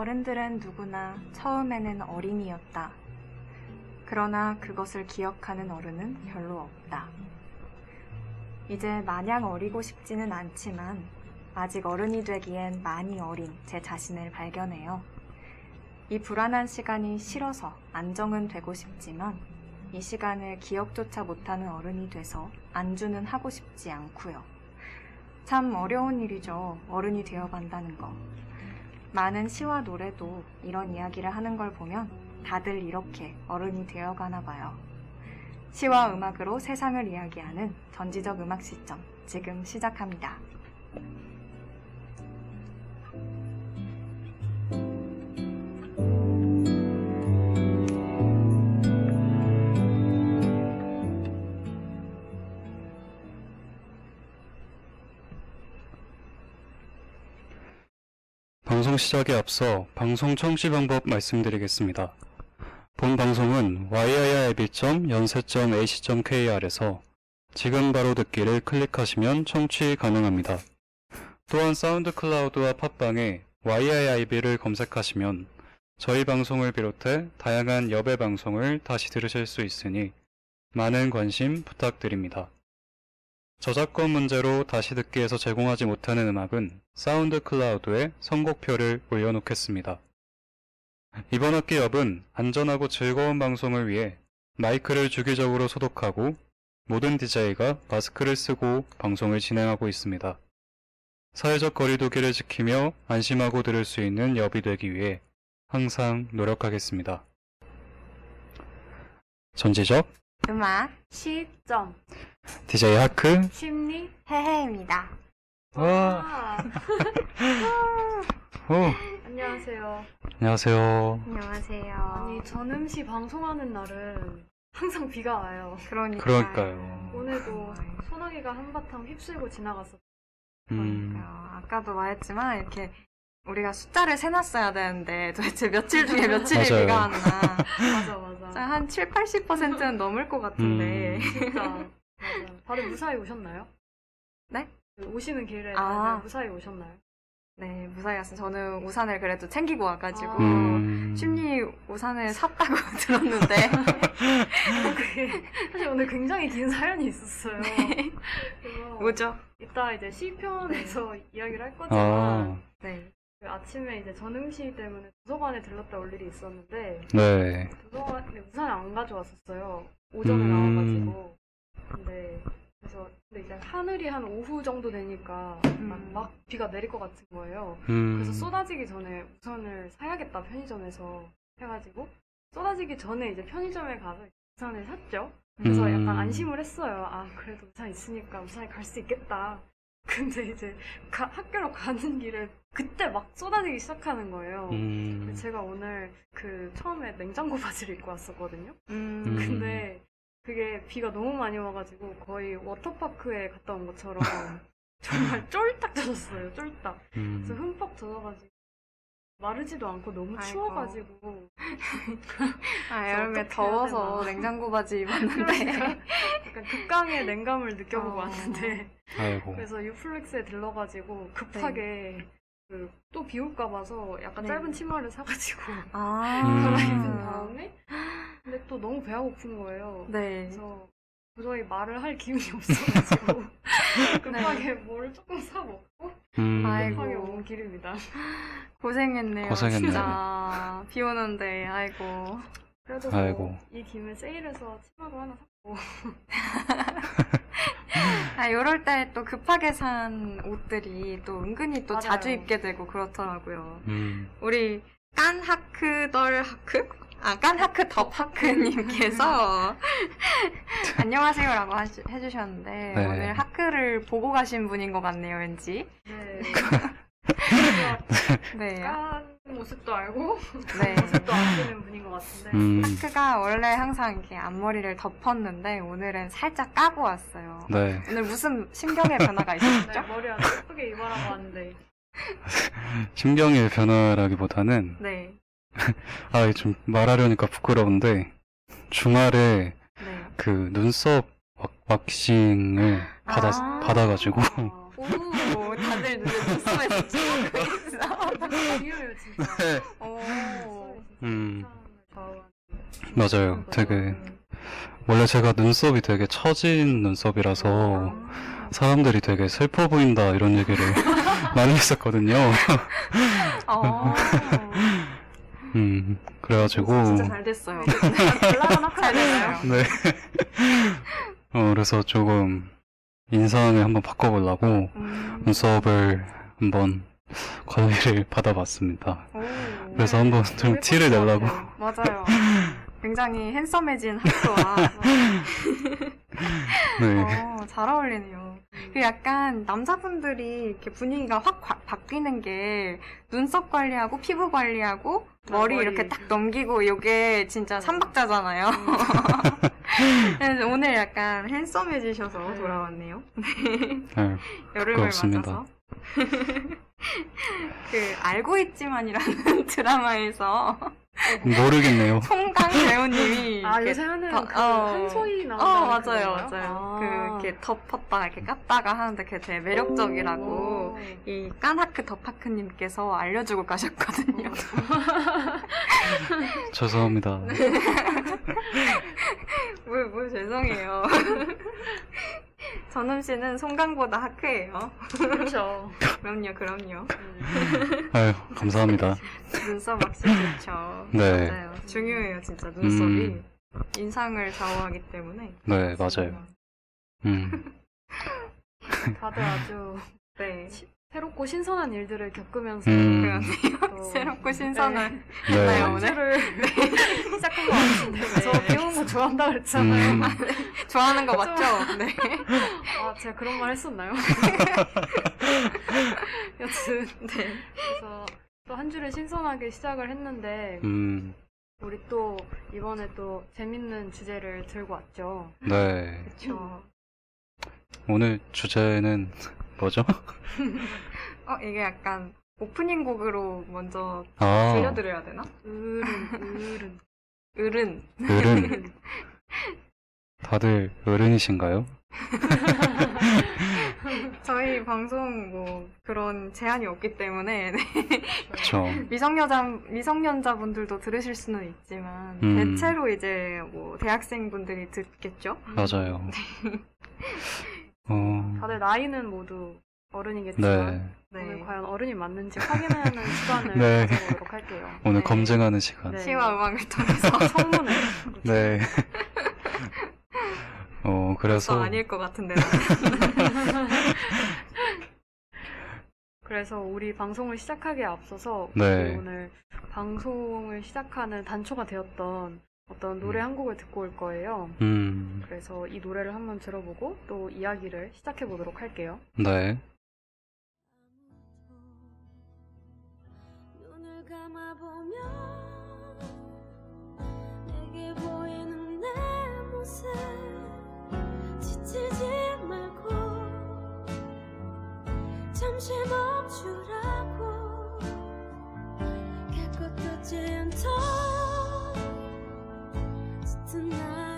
어른들은 누구나 처음에는 어린이였다. 그러나 그것을 기억하는 어른은 별로 없다. 이제 마냥 어리고 싶지는 않지만 아직 어른이 되기엔 많이 어린 제 자신을 발견해요. 이 불안한 시간이 싫어서 안정은 되고 싶지만 이 시간을 기억조차 못하는 어른이 돼서 안주는 하고 싶지 않고요. 참 어려운 일이죠. 어른이 되어간다는 거. 많은 시와 노래도 이런 이야기를 하는 걸 보면 다들 이렇게 어른이 되어가나 봐요. 시와 음악으로 세상을 이야기하는 전지적 음악 시점 지금 시작합니다. 시작에 앞서 방송 청취 방법 말씀드리겠습니다. 본 방송은 yirb.yonsei.ac.kr에서 지금 바로 듣기를 클릭하시면 청취 가능합니다. 또한 SoundCloud와 팟빵에 yirb를 검색하시면 저희 방송을 비롯해 다양한 여배 방송을 다시 들으실 수 있으니 많은 관심 부탁드립니다. 저작권 문제로 다시 듣기에서 제공하지 못하는 음악은 SoundCloud에 선곡표를 올려놓겠습니다. 이번 학기 엽은 안전하고 즐거운 방송을 위해 마이크를 주기적으로 소독하고 모든 DJ가 마스크를 쓰고 방송을 진행하고 있습니다. 사회적 거리두기를 지키며 안심하고 들을 수 있는 엽이 되기 위해 항상 노력하겠습니다. 전지적 음악 시점 DJ 하크 심리 해해입니다. 와, 오, 안녕하세요. 안녕하세요. 안녕하세요. 아니 전음시 방송하는 날은 항상 비가 와요. 그러니까 그러니까요. 오늘도 소나기가 한바탕 휩쓸고 지나갔어. 음, 아까도 말했지만 이렇게 우리가 숫자를 세놨어야 되는데 도대체 며칠 중에 며칠이. 비가 왔나 맞아 맞아. 한 7, 80%는 넘을 것 같은데 음. 진짜 맞아. 다들 무사히 오셨나요? 네? 그 오시는 길에 아. 무사히 오셨나요? 네 무사히 왔어요. 저는 우산을 그래도 챙기고 와가지고 아. 음, 춘리 우산을 샀다고 들었는데 그게 사실 오늘 굉장히 긴 사연이 있었어요. 그래서 뭐죠? 이따 이제 시편에서 이야기를 할 거지만 아, 네. 그 아침에 이제 전음시 때문에 도서관에 들렀다 올 일이 있었는데 네. 도서관에 우산을 안 가져왔었어요. 오전에 음. 나와가지고. 근데 그래서 근데 이제 하늘이 한 오후 정도 되니까 음. 막 비가 내릴 것 같은 거예요. 음, 그래서 쏟아지기 전에 우산을 사야겠다 편의점에서 해가지고 쏟아지기 전에 이제 편의점에 가서 우산을 샀죠. 그래서 음. 약간 안심을 했어요. 아 그래도 우산 있으니까 우산에 갈 수 있겠다. 근데 이제 가- 학교로 가는 길에 그때 막 쏟아지기 시작하는 거예요. 음, 제가 오늘 그 처음에 냉장고 바지를 입고 왔었거든요. 음. 음. 근데 그게 비가 너무 많이 와가지고 거의 워터파크에 갔다 온 것처럼 정말 쫄딱 젖었어요. 쫄딱. 그래서 음, 흠뻑 젖어가지고 마르지도 않고 너무 아이고. 추워가지고 아 여름에 더워서 되나. 냉장고 바지 입었는데 그러니까 약간 극강의 냉감을 느껴보고 어. 왔는데 아이고. 그래서 유플렉스에 들러가지고 급하게 그또 비 올까 봐서 약간 네. 짧은 치마를 사가지고 아 음. 갈아입은 다음에 근데 또 너무 배가 고픈 거예요. 네. 그래서 도저히 말을 할 기운이 없어가지고 급하게 뭘 조금 사 먹고 음, 아이고. 급하게 온 길입니다. 고생했네요. 고생했네요. 진짜 비 오는데 아이고. 그래도 아이고. 뭐이 김에 세일해서 치마도 하나 샀고 아 요럴 때 또 급하게 산 옷들이 또 은근히 또 맞아요. 자주 입게 되고 그렇더라고요. 음, 우리 깐 하크 덜 하크? 아, 깐 하크 덥 하크님께서 안녕하세요라고 하시- 해주셨는데 네. 오늘 하크를 보고 가신 분인 것 같네요, 왠지. 네. 네. 깐 모습도 알고 네. 모습도 아시는 분인 것 같은데 음, 하크가 원래 항상 이렇게 앞머리를 덮었는데 오늘은 살짝 까고 왔어요. 네. 오늘 무슨 심경의 변화가 네, 있으셨죠? 머리 아주 예쁘게 입어라고 하는데 심경의 변화라기보다는, 네. 아, 좀 말하려니까 부끄러운데, 주말에 네. 그 눈썹 왁, 왁싱을 아. 받아가지고, 어, 오, 다들 눈썹에 있어. 진짜. 네. 오. 음, 맞아요. 되게, 원래 제가 눈썹이 되게 처진 눈썹이라서 사람들이 되게 슬퍼 보인다 이런 얘기를 많이 했었거든요. 어. 음, 그래가지고, 진짜 잘 됐어요. 발랄한 잘 됐어요. 네. 어, 그래서 조금 인상을 한번 바꿔보려고 음. 눈썹을 한번 관리를 받아봤습니다. 오. 그래서 한번 좀 티를 것 내려고. 맞아요. 굉장히 핸섬해진 학교와 네. 어, 잘 어울리네요. 그 약간 남자분들이 이렇게 분위기가 확 과- 바뀌는 게 눈썹 관리하고 피부 관리하고 머리 머리. 이렇게 딱 넘기고 이게 진짜 삼박자잖아요. 음. 그래서 오늘 약간 핸섬해지셔서 네. 돌아왔네요. 네. 여름을 고맙습니다. 맞아서. 그 알고 있지만이라는 드라마에서 모르겠네요. 송강 배우님이 아 이렇게 요새 하는 더- 그 어. 한소희 어 나온다는 맞아요? 맞아요 아. 그 이렇게 덮었다가 이렇게 깠다가 하는데 그게 되게 매력적이라고 오. 이 까나크 더파크님께서 알려주고 가셨거든요 죄송합니다. 뭘, 뭘 죄송해요 전음 씨는 송강보다 하크예요 그렇죠. 그럼요 그럼요 음. 아유, 감사합니다. 눈썹 확실히 좋죠 네. 맞아요 중요해요 진짜 눈썹이 음. 인상을 좌우하기 때문에 네, 맞아요. 음, 다들 아주 네 새롭고 신선한 일들을 겪으면서 음. 또- 새롭고 신선한 네. 네. 오늘? 연주를 시작한 것 같은데 저 네. 배우는 거 좋아한다 그랬잖아요. 음, 좋아하는 거 맞죠? 네 아 제가 그런 말 했었나요? 여튼 네. 그래서 또 한 주를 신선하게 시작을 했는데 음, 우리 또 이번에 또 재밌는 주제를 들고 왔죠. 네. 그쵸 오늘 주제는 뭐죠? 어, 이게 약간 오프닝 곡으로 먼저 아, 들려드려야 되나? 으른 으른. 어른. 다들 어른이신가요? 저희 방송 뭐 그런 제한이 없기 때문에 네. 그쵸. 미성년자, 미성년자분들도 들으실 수는 있지만 음. 대체로 이제 뭐 대학생분들이 듣겠죠? 맞아요. 어, 다들 나이는 모두 어른이겠지만 네. 오늘 네. 과연 어른이 맞는지 확인하는 시간을 네. 가져보도록 할게요. 오늘 네. 검증하는 시간. 네. 시와 음악을 통해서 성문을 네. 어, 그래서, 아닐 것 같은데 그래서 우리 방송을 시작하기에 앞서서 네. 오늘 방송을 시작하는 단초가 되었던 어떤 노래 음. 한 곡을 듣고 올 거예요. 음, 그래서 이 노래를 한번 들어보고 또 이야기를 시작해 보도록 할게요. 네. 지치지 말고 잠시 멈추라고 깨끗하지 않던 tonight.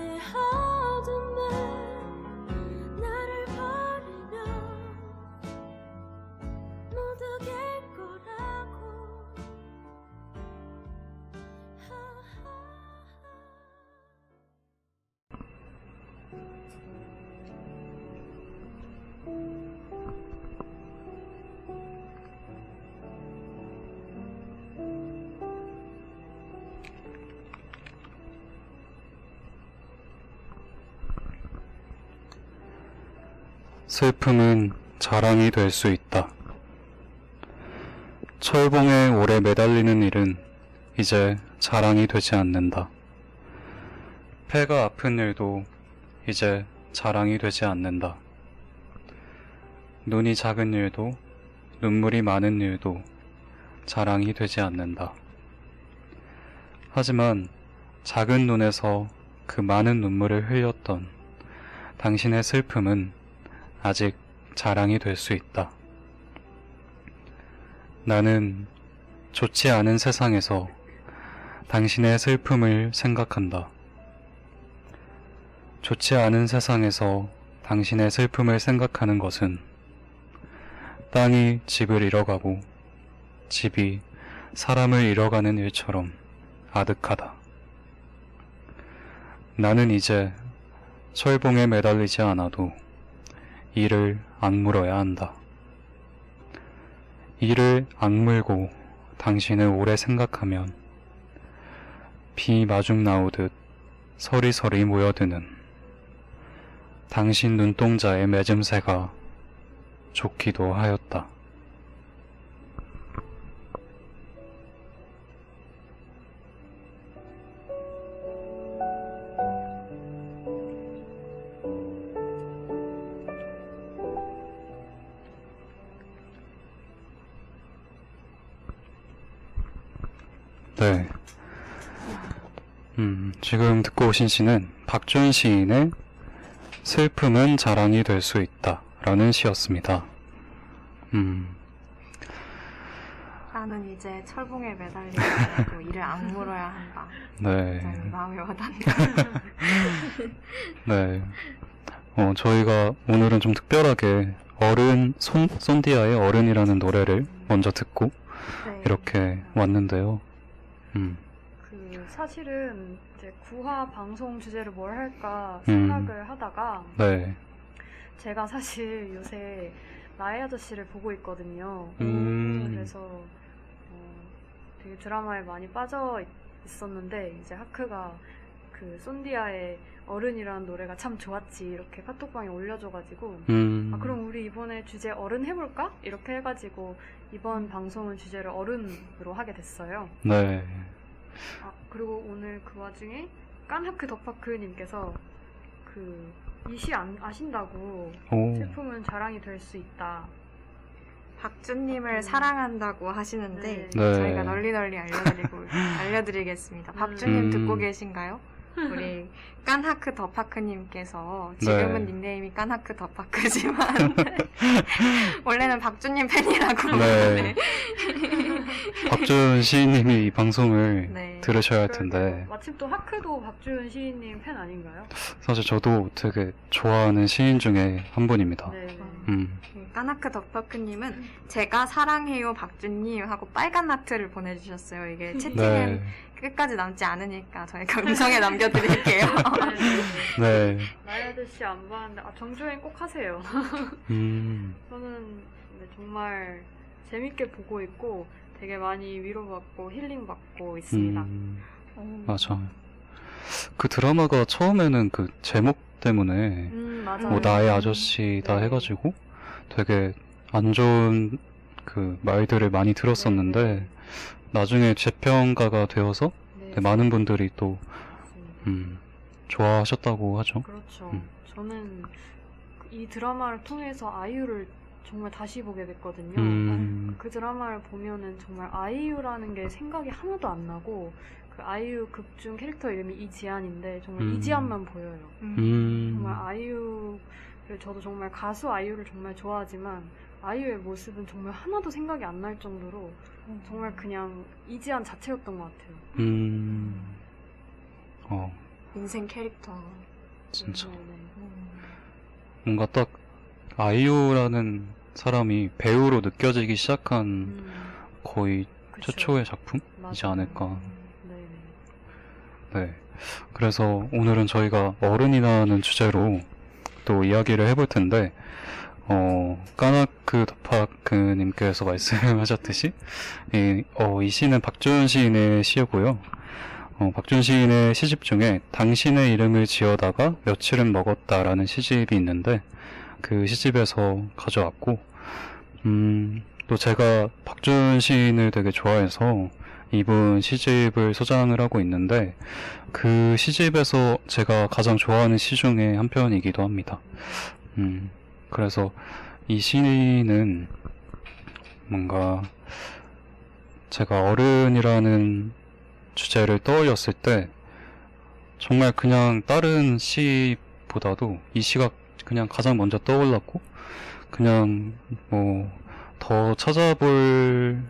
슬픔은 자랑이 될 수 있다. 철봉에 오래 매달리는 일은 이제 자랑이 되지 않는다. 폐가 아픈 일도 이제 자랑이 되지 않는다. 눈이 작은 일도 눈물이 많은 일도 자랑이 되지 않는다. 하지만 작은 눈에서 그 많은 눈물을 흘렸던 당신의 슬픔은 아직 자랑이 될 수 있다. 나는 좋지 않은 세상에서 당신의 슬픔을 생각한다. 좋지 않은 세상에서 당신의 슬픔을 생각하는 것은 땅이 집을 잃어가고 집이 사람을 잃어가는 일처럼 아득하다. 나는 이제 철봉에 매달리지 않아도 이를 악물어야 한다. 이를 악물고 당신을 오래 생각하면 비 마중 나오듯 서리서리 모여드는 당신 눈동자의 맺음새가 좋기도 하였다. 지금 듣고 오신 시는 박준 시인의 슬픔은 자랑이 될 수 있다. 라는 시였습니다. 음, 나는 이제 철봉에 매달리고 이를 악물어야 한다. 네. 마음이 와닿네. 네. 어, 저희가 오늘은 좀 특별하게 어른, 손, 손디아의 어른이라는 노래를 먼저 듣고 네. 이렇게 왔는데요. 음, 그 사실은 이제 구화 방송 주제를 뭘 할까 음. 생각을 하다가 네. 제가 사실 요새 나의 아저씨를 보고 있거든요. 음. 그래서 어, 되게 드라마에 많이 빠져 있- 있었는데 이제 하크가 그 쏜디아의 어른이라는 노래가 참 좋았지 이렇게 카톡방에 올려줘가지고 음, 아 그럼 우리 이번에 주제 어른 해볼까? 이렇게 해가지고 이번 방송은 주제를 어른으로 하게 됐어요. 네. 아 그리고 오늘 그 와중에 깐하크 덕파크님께서 그 이시 아신다고 오, 슬픔은 자랑이 될 수 있다. 박준님을 음. 사랑한다고 하시는데 네. 네. 저희가 널리 널리 알려드리고 알려드리겠습니다. 박준님 음. 듣고 계신가요? 우리 깐하크 더파크님께서 지금은 네. 닉네임이 깐하크 더파크지만 원래는 박준님 팬이라고 네. 박준 시인님이 이 방송을 네. 들으셔야 할 텐데. 마침 또 하크도 박주현 시인님 팬 아닌가요? 사실 저도 되게 좋아하는 시인 중에 한 분입니다. 네. 음, 까나크 덕파크님은 제가 사랑해요 박준님 하고 빨간 하트를 보내주셨어요. 이게 채팅은 네, 끝까지 남지 않으니까 저희가 음성에 남겨드릴게요. 네, 나의 아저씨 안 봤는데 아 정주행 꼭 하세요. 음, 저는 네, 정말 재밌게 보고 있고 되게 많이 위로받고 힐링받고 있습니다. 음, 음. 맞아. 그 드라마가 처음에는 그 제목 때문에 음. 뭐 나의 아저씨다 네. 해가지고 되게 안 좋은 그 말들을 많이 들었었는데 네, 나중에 재평가가 되어서 네, 네, 많은 분들이 또. 음, 좋아하셨다고 하죠. 그렇죠. 음. 저는 이 드라마를 통해서 아이유를 정말 다시 보게 됐거든요. 음, 그 드라마를 보면은 정말 아이유라는 게 생각이 하나도 안 나고 그 아이유 극 중 캐릭터 이름이 이지안인데 정말 음. 이지안만 보여요. 음, 정말 아이유를 저도 정말 가수 아이유를 정말 좋아하지만 아이유의 모습은 정말 하나도 생각이 안 날 정도로 정말 그냥 이지안 자체였던 것 같아요. 음, 어, 인생 캐릭터. 진짜. 네, 네. 뭔가 딱 아이유라는 사람이 배우로 느껴지기 시작한 음, 거의 그쵸. 최초의 작품이지 맞아요. 않을까. 네, 네. 그래서 오늘은 저희가 어른이라는 주제로 또 이야기를 해볼 텐데, 어, 까나크 더파크님께서 말씀하셨듯이, 이, 어, 이 시는 박준 시인의 시고요. 어, 박준 시인의 시집 중에 당신의 이름을 지어다가 며칠은 먹었다라는 시집이 있는데, 그 시집에서 가져왔고, 음, 또 제가 박준 시인을 되게 좋아해서 이분 시집을 소장을 하고 있는데, 그 시집에서 제가 가장 좋아하는 시 중에 한 편이기도 합니다. 음, 그래서 이 시는 뭔가 제가 어른이라는 주제를 떠올렸을 때 정말 그냥 다른 시보다도 이 시가 그냥 가장 먼저 떠올랐고 그냥 뭐 더 찾아볼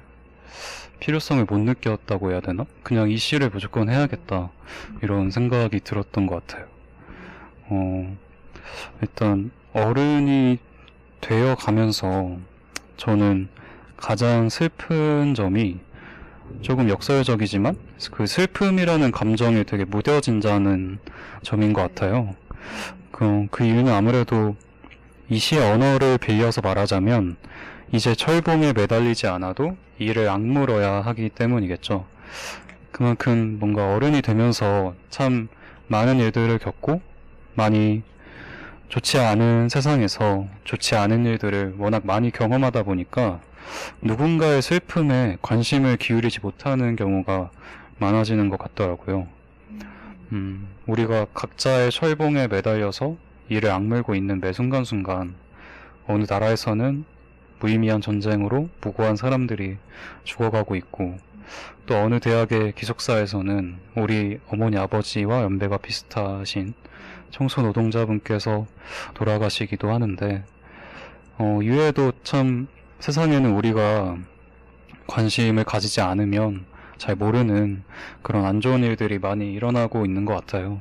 필요성을 못 느꼈다고 해야 되나? 그냥 이 시를 무조건 해야겠다. 이런 생각이 들었던 것 같아요. 어, 일단, 어른이 되어 가면서 저는 가장 슬픈 점이 조금 역설적이지만 그 슬픔이라는 감정이 되게 무뎌진다는 점인 것 같아요. 그, 그 이유는 아무래도 이 시의 언어를 빌려서 말하자면 이제 철봉에 매달리지 않아도 이를 악물어야 하기 때문이겠죠. 그만큼 뭔가 어른이 되면서 참 많은 일들을 겪고 많이 좋지 않은 세상에서 좋지 않은 일들을 워낙 많이 경험하다 보니까 누군가의 슬픔에 관심을 기울이지 못하는 경우가 많아지는 것 같더라고요. 음, 우리가 각자의 철봉에 매달려서 이를 악물고 있는 매 순간순간 어느 나라에서는 무의미한 전쟁으로 무고한 사람들이 죽어가고 있고 또 어느 대학의 기숙사에서는 우리 어머니 아버지와 연배가 비슷하신 청소 노동자분께서 돌아가시기도 하는데 어, 이외에도 참 세상에는 우리가 관심을 가지지 않으면 잘 모르는 그런 안 좋은 일들이 많이 일어나고 있는 것 같아요.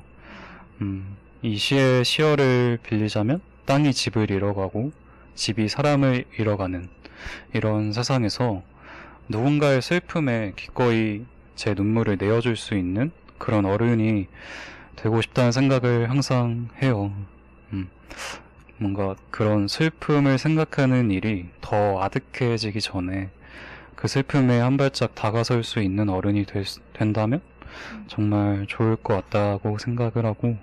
음, 이 시의 시어를 빌리자면 땅이 집을 잃어가고 집이 사람을 잃어가는 이런 세상에서 누군가의 슬픔에 기꺼이 제 눈물을 내어줄 수 있는 그런 어른이 되고 싶다는 생각을 항상 해요. 음, 뭔가 그런 슬픔을 생각하는 일이 더 아득해지기 전에 그 슬픔에 한 발짝 다가설 수 있는 어른이 될 수- 된다면 정말 좋을 것 같다고 생각을 하고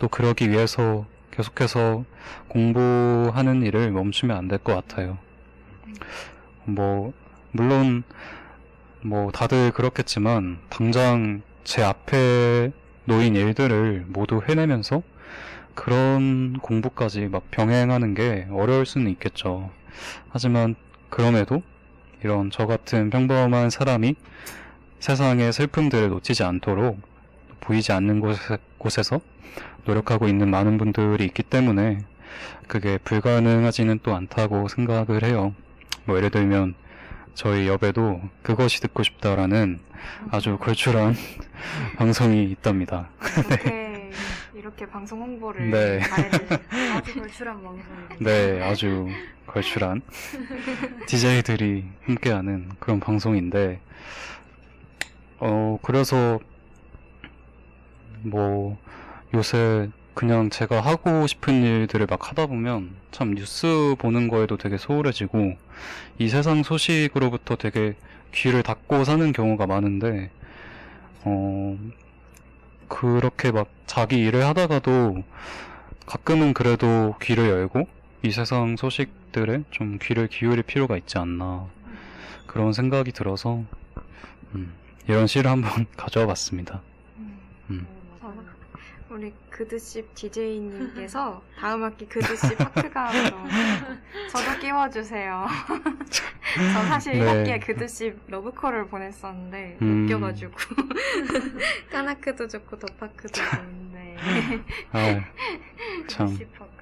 또 그러기 위해서 계속해서 공부하는 일을 멈추면 안 될 것 같아요. 뭐, 물론, 뭐, 다들 그렇겠지만, 당장 제 앞에 놓인 일들을 모두 해내면서 그런 공부까지 막 병행하는 게 어려울 수는 있겠죠. 하지만, 그럼에도 이런 저 같은 평범한 사람이 세상의 슬픔들을 놓치지 않도록 보이지 않는 곳에, 곳에 서 노력하고 있는 많은 분들이 있기 때문에 그게 불가능하지는 또 않다고 생각을 해요. 뭐 예를 들면 저희 옆에도 그것이 듣고 싶다라는 아주 걸출한 방송이 있답니다. 이렇게, 이렇게 방송 홍보를 네. 잘해주세요. 아주 걸출한 방송입니다. 네, 아주 걸출한 DJ들이 함께하는 그런 방송인데, 어, 그래서, 뭐, 요새 그냥 제가 하고 싶은 일들을 막 하다 보면 참 뉴스 보는 거에도 되게 소홀해지고, 이 세상 소식으로부터 되게 귀를 닫고 사는 경우가 많은데, 어, 그렇게 막 자기 일을 하다가도 가끔은 그래도 귀를 열고 이 세상 소식들에 좀 귀를 기울일 필요가 있지 않나 그런 생각이 들어서 음, 이런 시를 한번 가져와 봤습니다. 음. 어, 맞아. 우리 그드십 DJ님께서 다음 학기 그드십 파크가로 저도 끼워주세요. 저 사실 네. 1학기에 그드십 러브콜을 보냈었는데 음. 웃겨가지고 까나크도 좋고 더파크도 좋은데 아, 참. 학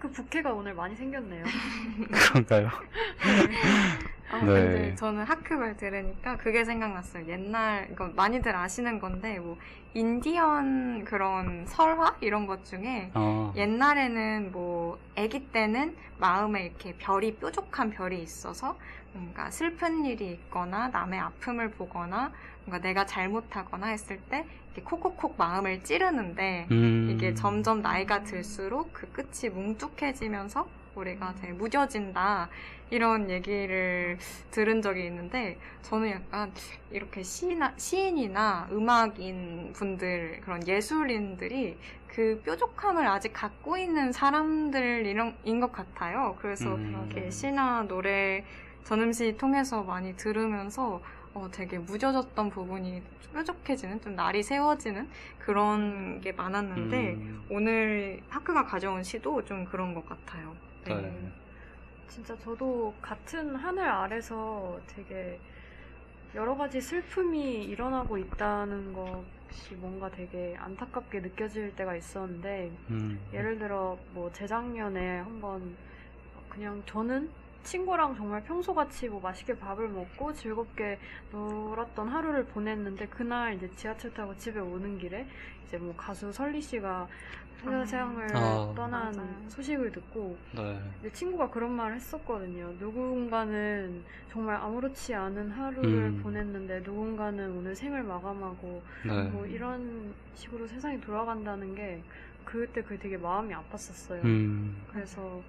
교 부캐가 오늘 많이 생겼네요. 그런가요? 어, 네. 근데 저는 하크를 들으니까 그게 생각났어요. 옛날 이거 많이들 아시는 건데 뭐 인디언 그런 설화 이런 것 중에 아, 옛날에는 뭐 아기 때는 마음에 이렇게 별이 뾰족한 별이 있어서 뭔가 슬픈 일이 있거나 남의 아픔을 보거나 뭔가 내가 잘못하거나 했을 때 콕콕콕 마음을 찌르는데 음, 이게 점점 나이가 들수록 그 끝이 뭉툭해지면서 우리가 되게 무뎌진다 이런 얘기를 들은 적이 있는데 저는 약간 이렇게 시나, 시인이나 음악인 분들 그런 예술인들이 그 뾰족함을 아직 갖고 있는 사람들인 것 같아요. 그래서 음. 이렇게 시나 노래 전음시 통해서 많이 들으면서 어, 되게 무뎌졌던 부분이 뾰족해지는 좀 날이 세워지는 그런 게 많았는데 음, 오늘 하크가 가져온 시도 좀 그런 것 같아요. 네. 네. 진짜 저도 같은 하늘 아래서 되게 여러 가지 슬픔이 일어나고 있다는 것이 뭔가 되게 안타깝게 느껴질 때가 있었는데 음, 예를 들어 뭐 재작년에 한번 그냥 저는 친구랑 정말 평소같이 뭐 맛있게 밥을 먹고 즐겁게 놀았던 하루를 보냈는데 그날 이제 지하철 타고 집에 오는 길에 이제 뭐 가수 설리 씨가 회사 생활을 아. 떠난 맞아요. 소식을 듣고 네. 내 친구가 그런 말을 했었거든요. 누군가는 정말 아무렇지 않은 하루를 음. 보냈는데 누군가는 오늘 생을 마감하고 네. 뭐 이런 식으로 세상이 돌아간다는 게 그때 그게 되게 마음이 아팠었어요. 음, 그래서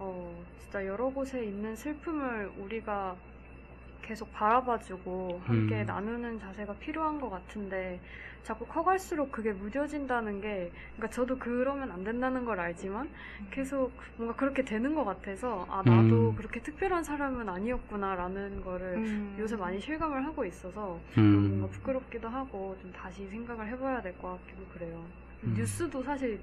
어 진짜 여러 곳에 있는 슬픔을 우리가 계속 바라봐주고 함께 음. 나누는 자세가 필요한 것 같은데 자꾸 커갈수록 그게 무뎌진다는 게 그러니까 저도 그러면 안 된다는 걸 알지만 계속 뭔가 그렇게 되는 것 같아서 아 나도 음. 그렇게 특별한 사람은 아니었구나라는 거를 음. 요새 많이 실감을 하고 있어서 음, 뭔가 부끄럽기도 하고 좀 다시 생각을 해봐야 될 것 같기도 그래요. 음. 뉴스도 사실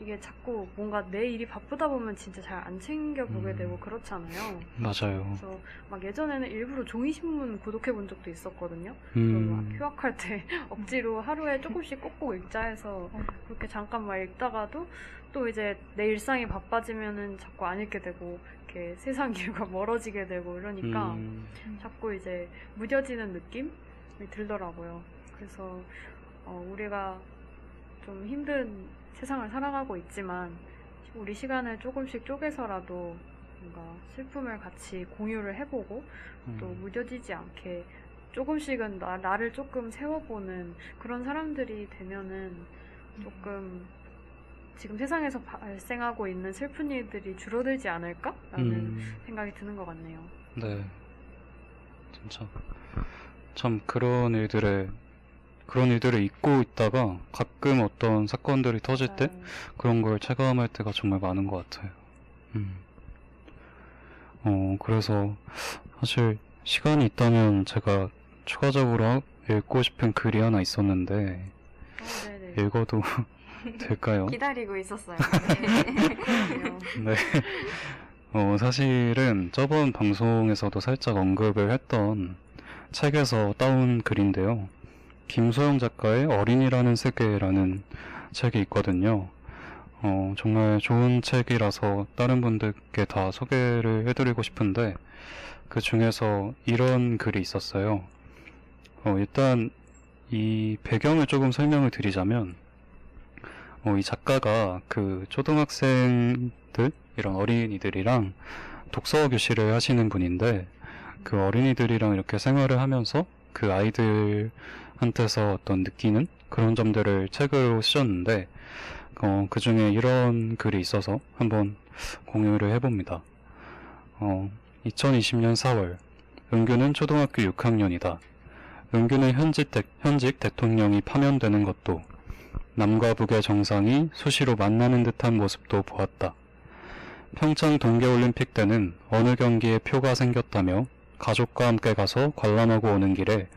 이게 자꾸 뭔가 내 일이 바쁘다 보면 진짜 잘 안 챙겨보게 음. 되고 그렇잖아요. 맞아요. 그래서 막 예전에는 일부러 종이신문 구독해 본 적도 있었거든요. 음, 막 휴학할 때 억지로 하루에 조금씩 꼭꼭 읽자 해서 어. 그렇게 잠깐 막 읽다가도 또 이제 내 일상이 바빠지면은 자꾸 안 읽게 되고 이렇게 세상 일과 멀어지게 되고 이러니까 음, 자꾸 이제 무뎌지는 느낌이 들더라고요. 그래서 어, 우리가 좀 힘든 세상을 살아가고 있지만 우리 시간을 조금씩 쪼개서라도 뭔가 슬픔을 같이 공유를 해보고 또 음, 무뎌지지 않게 조금씩은 나, 나를 조금 세워보는 그런 사람들이 되면은 조금 지금 세상에서 발생하고 있는 슬픈 일들이 줄어들지 않을까라는 음. 생각이 드는 것 같네요. 네. 진짜. 참 그런 일들에, 그런 일들을 잊고 있다가 가끔 어떤 사건들이 터질 때 어, 그런 걸 체감할 때가 정말 많은 것 같아요. 음. 어, 그래서 사실 시간이 있다면 제가 추가적으로 읽고 싶은 글이 하나 있었는데 어. 읽어도 될까요? 기다리고 있었어요. 그러네요. 네. 어, 사실은 저번 방송에서도 살짝 언급을 했던 책에서 따온 글인데요. 김소영 작가의 어린이라는 세계라는 책이 있거든요. 어, 정말 좋은 책이라서 다른 분들께 다 소개를 해드리고 싶은데 그 중에서 이런 글이 있었어요. 어, 일단 이 배경을 조금 설명을 드리자면 어, 이 작가가 그 초등학생들 이런 어린이들이랑 독서 교실을 하시는 분인데 그 어린이들이랑 이렇게 생활을 하면서 그 아이들 한테서 어떤 느끼는 그런 점들을 책으로 쓰셨는데 어, 그 중에 이런 글이 있어서 한번 공유를 해봅니다. 어, 2020년 4월 은규는 초등학교 6학년이다. 은규는 현직, 대, 현직 대통령이 파면되는 것도 남과 북의 정상이 수시로 만나는 듯한 모습도 보았다. 평창 동계올림픽 때는 어느 경기에 표가 생겼다며 가족과 함께 가서 관람하고 오는 길에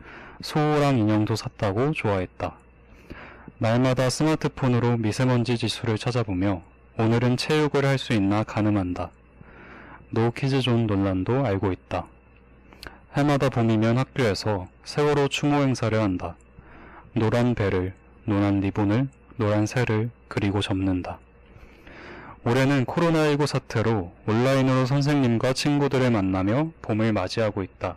수호랑 인형도 샀다고 좋아했다. 날마다 스마트폰으로 미세먼지 지수를 찾아보며 오늘은 체육을 할 수 있나 가늠한다. 노키즈존 논란도 알고 있다. 해마다 봄이면 학교에서 세월호 추모 행사를 한다. 노란 배를, 노란 리본을, 노란 새를 그리고 접는다. 올해는 코로나19 사태로 온라인으로 선생님과 친구들을 만나며 봄을 맞이하고 있다.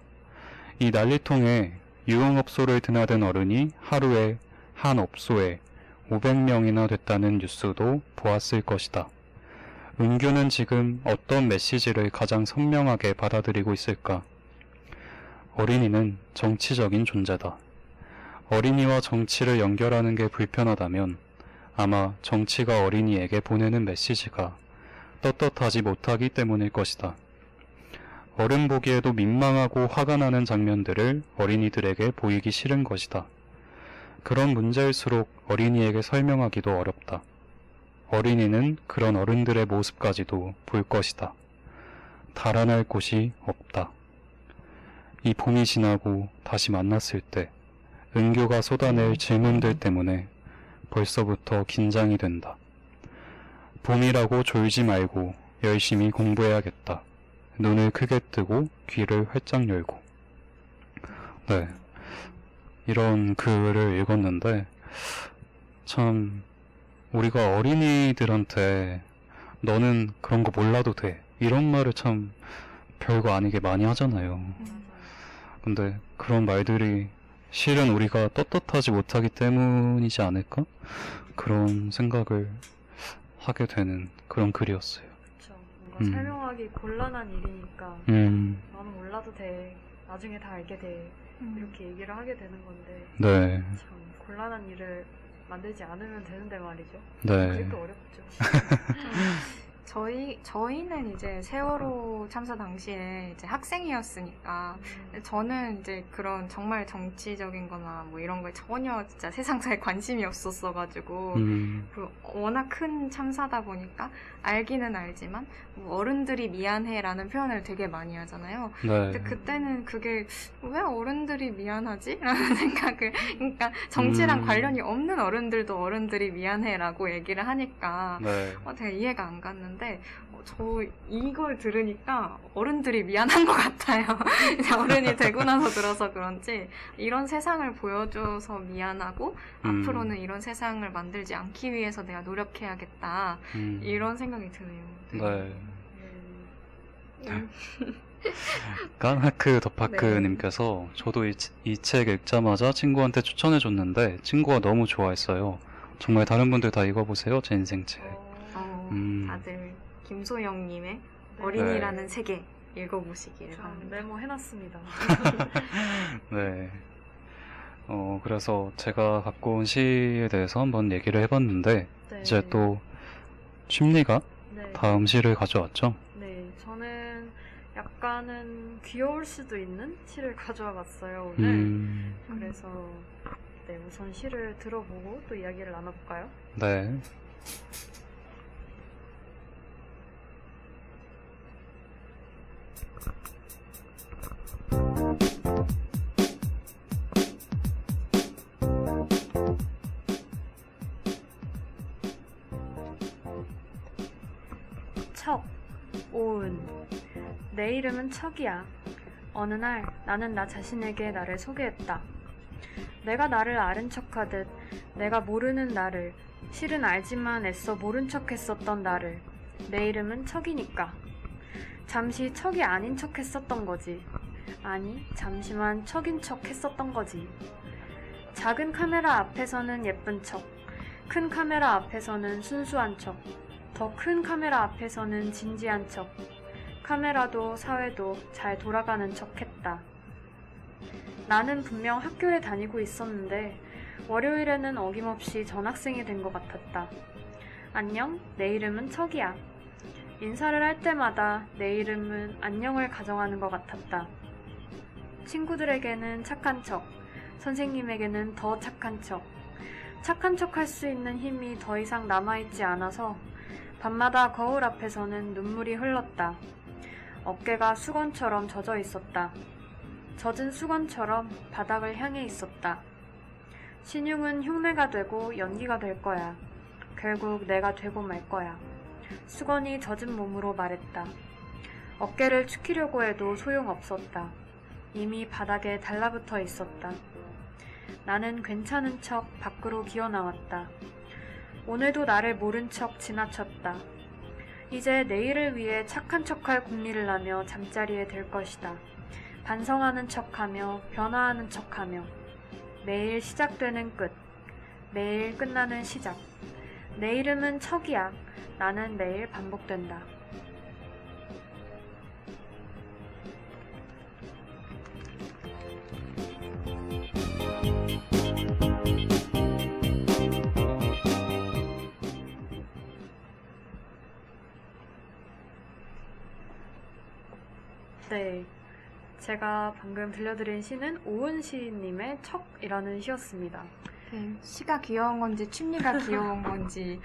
이 난리통에 유흥업소를 드나든 어른이 하루에 한 업소에 500명이나 됐다는 뉴스도 보았을 것이다. 은규는 지금 어떤 메시지를 가장 선명하게 받아들이고 있을까? 어린이는 정치적인 존재다. 어린이와 정치를 연결하는 게 불편하다면 아마 정치가 어린이에게 보내는 메시지가 떳떳하지 못하기 때문일 것이다. 어른 보기에도 민망하고 화가 나는 장면들을 어린이들에게 보이기 싫은 것이다. 그런 문제일수록 어린이에게 설명하기도 어렵다. 어린이는 그런 어른들의 모습까지도 볼 것이다. 달아날 곳이 없다. 이 봄이 지나고 다시 만났을 때 은교가 쏟아낼 질문들 때문에 벌써부터 긴장이 된다. 봄이라고 졸지 말고 열심히 공부해야겠다. 눈을 크게 뜨고 귀를 활짝 열고. 네. 이런 글을 읽었는데, 참, 우리가 어린이들한테 너는 그런 거 몰라도 돼. 이런 말을 참 별거 아니게 많이 하잖아요. 근데 그런 말들이 실은 우리가 떳떳하지 못하기 때문이지 않을까? 그런 생각을 하게 되는 그런 글이었어요. 음. 설명하기 곤란한 일이니까 음, 나는 몰라도 돼. 나중에 다 알게 돼. 음. 이렇게 얘기를 하게 되는 건데 네, 참 곤란한 일을 만들지 않으면 되는데 말이죠. 네, 그게 또 어렵죠. 저희 저희는 이제 세월호 참사 당시에 이제 학생이었으니까 음, 저는 이제 그런 정말 정치적인 거나 뭐 이런 거에 전혀 진짜 세상사에 관심이 없었어가지고 음, 그리고 워낙 큰 참사다 보니까 알기는 알지만 뭐 어른들이 미안해라는 표현을 되게 많이 하잖아요. 네, 근데 그때는 그게 왜 어른들이 미안하지? 라는 생각을 그러니까 정치랑 음. 관련이 없는 어른들도 어른들이 미안해라고 얘기를 하니까 네, 어, 되게 이해가 안 갔는데 어, 저 이걸 들으니까 어른들이 미안한 것 같아요. 어른이 되고 나서 들어서 그런지 이런 세상을 보여줘서 미안하고 음. 앞으로는 이런 세상을 만들지 않기 위해서 내가 노력해야겠다 음, 이런 생각 이 드네요. 네. 음, 깡하크 더파크님께서 저도 이책 읽자마자 친구한테 추천해줬는데 친구가 너무 좋아했어요. 정말 다른 분들 다 읽어보세요, 제 인생 책. 어, 어, 음. 다들 김소영님의 네. 어린이라는 세계 읽어보시길 저 바랍니다. 메모해놨습니다. 네. 어, 그래서 제가 갖고 온 시에 대해서 한번 얘기를 해봤는데, 네. 이제 또, 심리가 네. 다음 시를 가져왔죠? 네, 저는 약간은 귀여울 수도 있는 시를 가져와 봤어요, 오늘. 음, 그래서 네, 우선 시를 들어보고 또 이야기를 나눠볼까요? 네. 오은. 내 이름은 척이야. 어느 날 나는 나 자신에게 나를 소개했다. 내가 나를 아는 척하듯 내가 모르는 나를 실은 알지만 애써 모른 척 했었던 나를 내 이름은 척이니까. 잠시 척이 아닌 척 했었던 거지. 아니, 잠시만 척인 척 했었던 거지. 작은 카메라 앞에서는 예쁜 척, 큰 카메라 앞에서는 순수한 척, 더 큰 카메라 앞에서는 진지한 척. 카메라도 사회도 잘 돌아가는 척 했다. 나는 분명 학교에 다니고 있었는데, 월요일에는 어김없이 전학생이 된 것 같았다. 안녕, 내 이름은 척이야. 인사를 할 때마다 내 이름은 안녕을 가정하는 것 같았다. 친구들에게는 착한 척, 선생님에게는 더 착한 척. 착한 척 할 수 있는 힘이 더 이상 남아있지 않아서 밤마다 거울 앞에서는 눈물이 흘렀다. 어깨가 수건처럼 젖어 있었다. 젖은 수건처럼 바닥을 향해 있었다. 신용은 흉내가 되고 연기가 될 거야. 결국 내가 되고 말 거야. 수건이 젖은 몸으로 말했다. 어깨를 축히려고 해도 소용없었다. 이미 바닥에 달라붙어 있었다. 나는 괜찮은 척 밖으로 기어 나왔다. 오늘도 나를 모른 척 지나쳤다. 이제 내일을 위해 착한 척할 궁리를 하며 잠자리에 들 것이다. 반성하는 척하며 변화하는 척하며 매일 시작되는 끝, 매일 끝나는 시작. 내 이름은 척이야. 나는 매일 반복된다. 네. 제가 방금 들려드린 시는 오은 시인님의 척이라는 시였습니다. 네, 시가 귀여운 건지 춤리가 귀여운 건지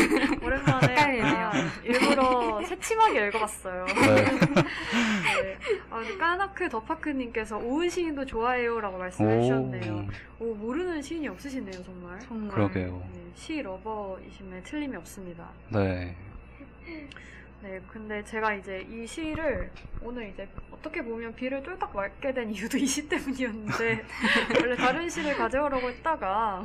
오랜만에 헷갈리네요. 약간 일부러 새침하게 읽어봤어요. 네. 네. 아, 근데 까나크 더파크님께서 오은 시인도 좋아해요라고 말씀해 주셨네요. 오, 오, 모르는 시인이 없으시네요, 정말. 정말 그러게요. 네, 시 러버이심에 틀림이 없습니다. 네. 네, 근데 제가 이제 이 시를 오늘 이제 어떻게 보면 비를 쫄딱 맞게 된 이유도 이 시 때문이었는데 원래 다른 시를 가져오려고 했다가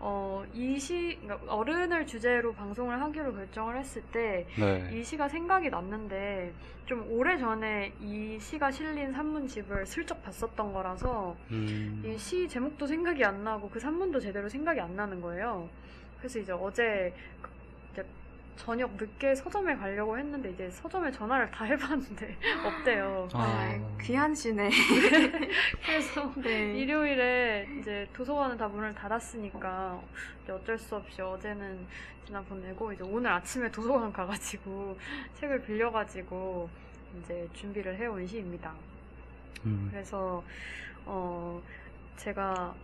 어, 이 시, 그러니까 어른을 주제로 방송을 하기로 결정을 했을 때 네. 이 시가 생각이 났는데 좀 오래 전에 이 시가 실린 산문집을 슬쩍 봤었던 거라서 음, 이시 제목도 생각이 안 나고 그 산문도 제대로 생각이 안 나는 거예요. 그래서 이제 어제 저녁 늦게 서점에 가려고 했는데 이제 서점에 전화를 다 해봤는데 없대요. 아, 귀한 시네. 그래서 네. 일요일에 이제 도서관은 다 문을 닫았으니까 이제 어쩔 수 없이 어제는 지나 보내고 이제 오늘 아침에 도서관 가가지고 책을 빌려가지고 이제 준비를 해온 시입니다. 음, 그래서 어 제가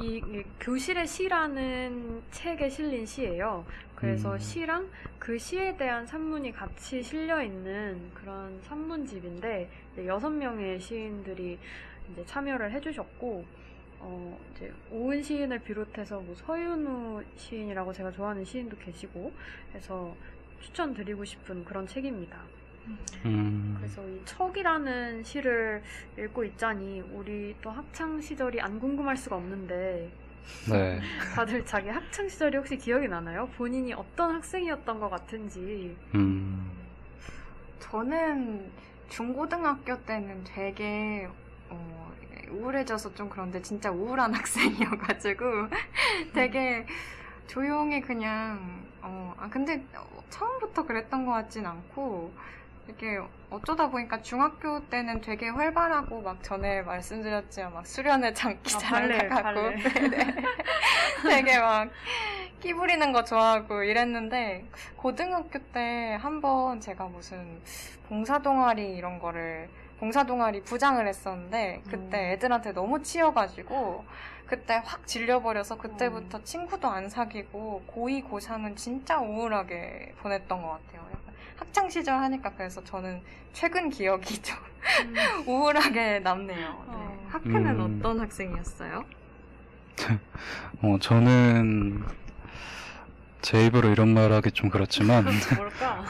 이, 이 교실의 시라는 책에 실린 시예요. 그래서 음. 시랑 그 시에 대한 산문이 같이 실려 있는 그런 산문집인데 여섯 명의 시인들이 이제 참여를 해주셨고 어 이제 오은 시인을 비롯해서 뭐 서윤우 시인이라고 제가 좋아하는 시인도 계시고 해서 추천드리고 싶은 그런 책입니다. 음, 그래서 이 척이라는 시를 읽고 있자니 우리 또 학창 시절이 안 궁금할 수가 없는데 네. 다들 자기 학창 시절이 혹시 기억이 나나요? 본인이 어떤 학생이었던 것 같은지. 음, 저는 중고등학교 때는 되게 어, 우울해져서 좀 그런데 진짜 우울한 학생이어가지고 되게 조용히 그냥 어, 아 근데 처음부터 그랬던 것 같진 않고 이게 어쩌다 보니까 중학교 때는 되게 활발하고 막 전에 말씀드렸지만 막 수련회 장기자랑 아, 나가고 발레. 네네. 되게 막 끼부리는 거 좋아하고 이랬는데 고등학교 때 한 번 제가 무슨 봉사 동아리 이런 거를 봉사 동아리 부장을 했었는데 그때 음. 애들한테 너무 치여가지고 그때 확 질려버려서 그때부터 음. 친구도 안 사귀고 고2, 고3은 진짜 우울하게 보냈던 것 같아요. 학창 시절 하니까 그래서 저는 최근 기억이 좀 음, 우울하게 남네요. 네. 어. 학교는 음. 어떤 학생이었어요? 어, 저는 제 입으로 이런 말 하기 좀 그렇지만 뭘까?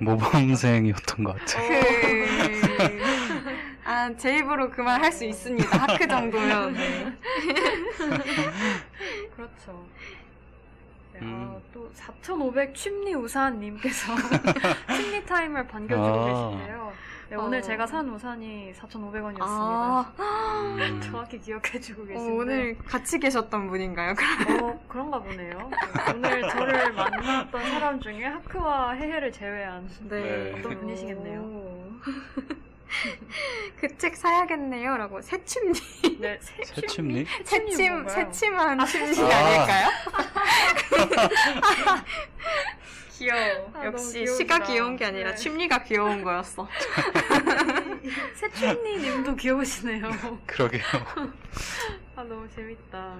모범생이었던 것 같아요. 제 입으로 그 말 할 수 있습니다. 하크 정도면. 네. 그렇죠. 네, 음. 아, 또4,500 취미 우산님께서 취미 타임을 반겨주고 아. 계신데요. 네, 오늘 어. 제가 산 우산이 4,500원이었습니다. 아, 음, 정확히 기억해주고 어, 계신데 오늘 같이 계셨던 분인가요? 어, 그런가 보네요. 네, 오늘 저를 만났던 사람 중에 하크와 해해를 제외한 네. 어떤 분이시겠네요. 그 책 사야겠네요. 라고 새침니. 네, 새, 새침니? 새침? 새침한 침니 아. 아닐까요? 귀여워. 아, 역시 시가. 귀여운 게 아니라 네. 침리가 귀여운 거였어. 새춘니 님도 귀여우시네요. 그러게요. 아, 너무 재밌다.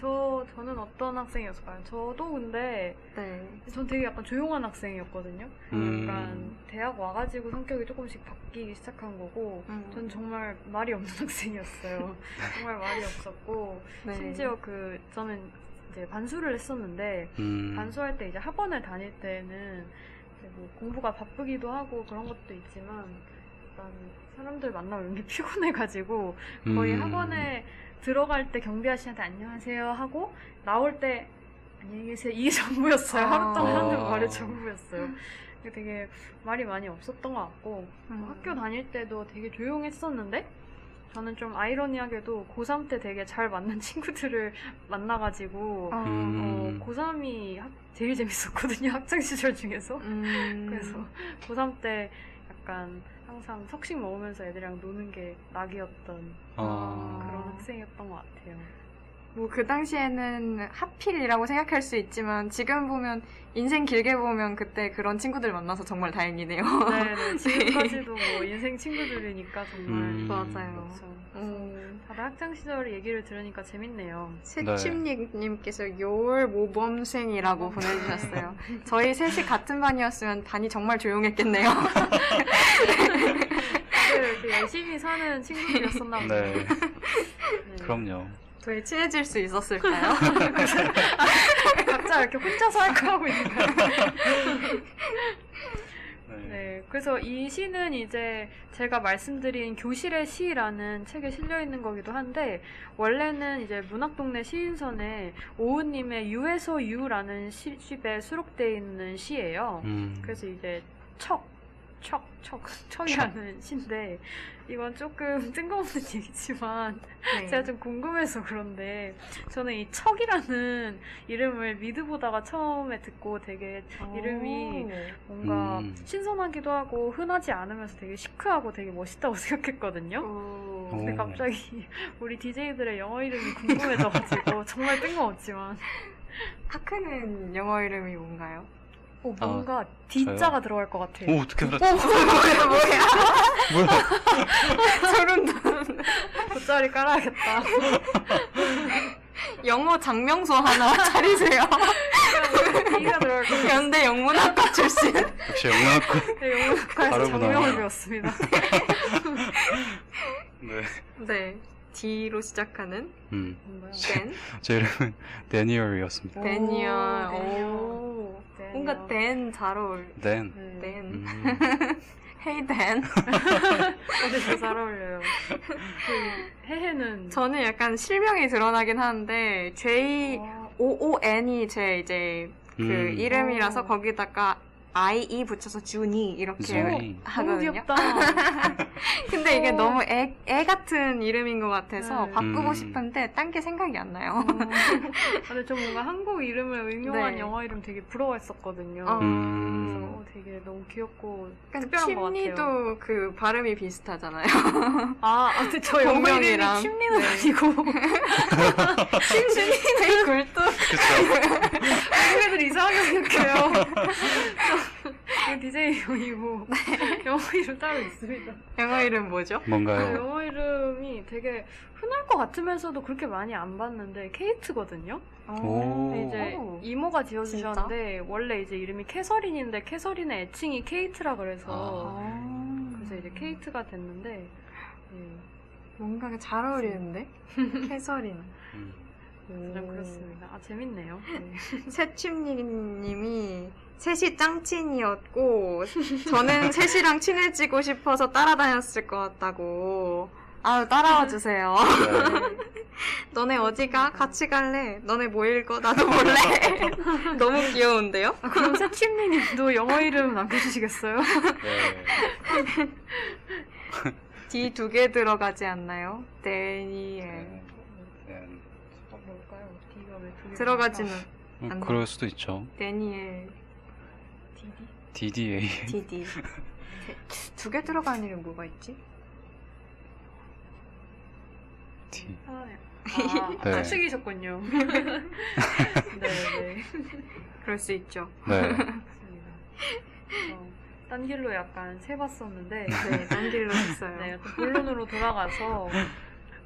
저, 저는 어떤 학생이었을까요? 저도 근데, 네. 전 되게 약간 조용한 학생이었거든요. 음. 약간, 대학 와가지고 성격이 조금씩 바뀌기 시작한 거고, 음. 전 정말 말이 없는 학생이었어요. 정말 말이 없었고, 네. 심지어 그, 저는 이제 반수를 했었는데, 음, 반수할 때 이제 학원을 다닐 때는 이제 뭐 공부가 바쁘기도 하고 그런 것도 있지만 일단 사람들 만나면 이게 피곤해가지고 거의 음, 학원에 들어갈 때 경비 아저씨한테 안녕하세요 하고 나올 때 안녕히 계세요 이게 전부였어요 아. 하루 동안 하는 아. 말이 전부였어요 되게 말이 많이 없었던 것 같고 음. 학교 다닐 때도 되게 조용했었는데 저는 좀 아이러니하게도 고3 때 되게 잘 맞는 친구들을 만나가지고 어, 음. 어, 고3이 제일 재밌었거든요, 학창 시절 중에서. 음. 그래서 고3 때 약간 항상 석식 먹으면서 애들이랑 노는 게 낙이었던 아, 그런 학생이었던 것 같아요. 뭐 그 당시에는 하필이라고 생각할 수 있지만 지금 보면 인생 길게 보면 그때 그런 친구들 만나서 정말 다행이네요. 네네, 지금까지도 뭐 인생 친구들이니까 정말. 음. 맞아요. 그렇죠. 음. 다들 학창 시절 얘기를 들으니까 재밌네요. 새침님께서 요월 모범생이라고 보내주셨어요. 저희 셋이 같은 반이었으면 반이 정말 조용했겠네요. 이렇게 열심히 사는 친구들이었었나 보네요. 네, 네. 그럼요. 저희 친해질 수 있었을까요? 각자 이렇게 혼자서 할까 하고 있는 거예요. 네. 네, 그래서 이 시는 이제 제가 말씀드린 교실의 시라는 책에 실려 있는 거기도 한데 원래는 이제 문학동네 시인선에 오은님의 유에서 유라는 시집에 수록되어 있는 시예요. 음, 그래서 이제 척 척, 척, 척이라는 시인데 이건 조금 뜬금없는 얘기지만 네. 제가 좀 궁금해서 그런데 저는 이 척이라는 이름을 미드 보다가 처음에 듣고 되게 이름이 뭔가 음. 신선하기도 하고 흔하지 않으면서 되게 시크하고 되게 멋있다고 생각했거든요. 오. 근데 오. 갑자기 우리 DJ들의 영어 이름이 궁금해져가지고 정말 뜬금없지만 하크는 영어 이름이 뭔가요? 어, 뭔가 D자가 들어갈 것 같아요. 오 어떻게 알았지? 뭐야 뭐야 뭐야? 소름 돋는 돗자리 깔아야겠다. 영어 장명소 하나 차리세요 D가 들어갈 것 같아요. 연대 영문학과 출신 역시 영문학과. 네, 영문학과에서 다르구나. 장명을 배웠습니다. 네. 네 D로 시작하는 음. 댄 제 이름은 데니얼이었습니다. 데니얼 오, 오 데니얼. 뭔가 댄 잘 어울 댄. 네. 댄 음. 헤이 댄 진짜 잘 어울려요. 그 해해는 저는 약간 실명이 드러나긴 하는데 J 어, O O N이 제 이제 그 음. 이름이라서 오. 거기다가 I E 붙여서 주니 이렇게 주니. 너무 하거든요. 귀엽다. 근데 이게 오. 너무 애, 애 같은 이름인 것 같아서 네. 바꾸고 음. 싶은데 딴 게 생각이 안 나요. 어. 근데 저 뭔가 한국 이름을 응용한 네. 영어 이름 되게 부러워했었거든요. 어. 그래서 음. 어, 되게 너무 귀엽고 약간 특별한 것 같아요. 침니도 그 발음이 비슷하잖아요. 아, 아, 근데 저 영어 이름이. 침리는 네. 아니고 침니 굴뚝. 그쵸. 애들 이상하게 생각해요. DJ 형이고 영어 이름 따로 있습니다. 영어 이름 뭐죠? 그 뭔가요? 영어 이름이 되게 흔할 것 같으면서도 그렇게 많이 안 봤는데 케이트거든요. 오. 근데 이제 오. 이모가 지어주셨는데 원래 이제 이름이 캐서린인데 캐서린의 애칭이 케이트라 그래서 아. 그래서 이제 케이트가 됐는데 네, 뭔가 잘 어울리는데? 캐서린. 음. 좀 그렇습니다. 아 재밌네요. 네. 새침님이 셋이 짱친이었고 저는 셋이랑 친해지고 싶어서 따라다녔을 것 같다고. 아유 따라와 주세요. 네. 너네 어디가? 같이 갈래? 너네 뭐 읽어? 나도 몰래. 너무 귀여운데요? 아, 그럼 새침리님도 영어 이름 남겨주시겠어요? 네. D 두 개 들어가지 않나요? 데니엘. 네. 어, 뭘까요? D가 왜두 개? 들어가지는 음, 안 그럴 수도 있죠. 데니엘 DD? DDA. DD. 두 개 들어가는 이름 뭐가 있지? D. 아, 네. 아, 숙이셨군요. 네, 네. 그럴 수 있죠. 네. 어, 딴 길로 약간 세봤었는데, 네, 딴 길로 했어요. 네, 또 본론으로 돌아가서,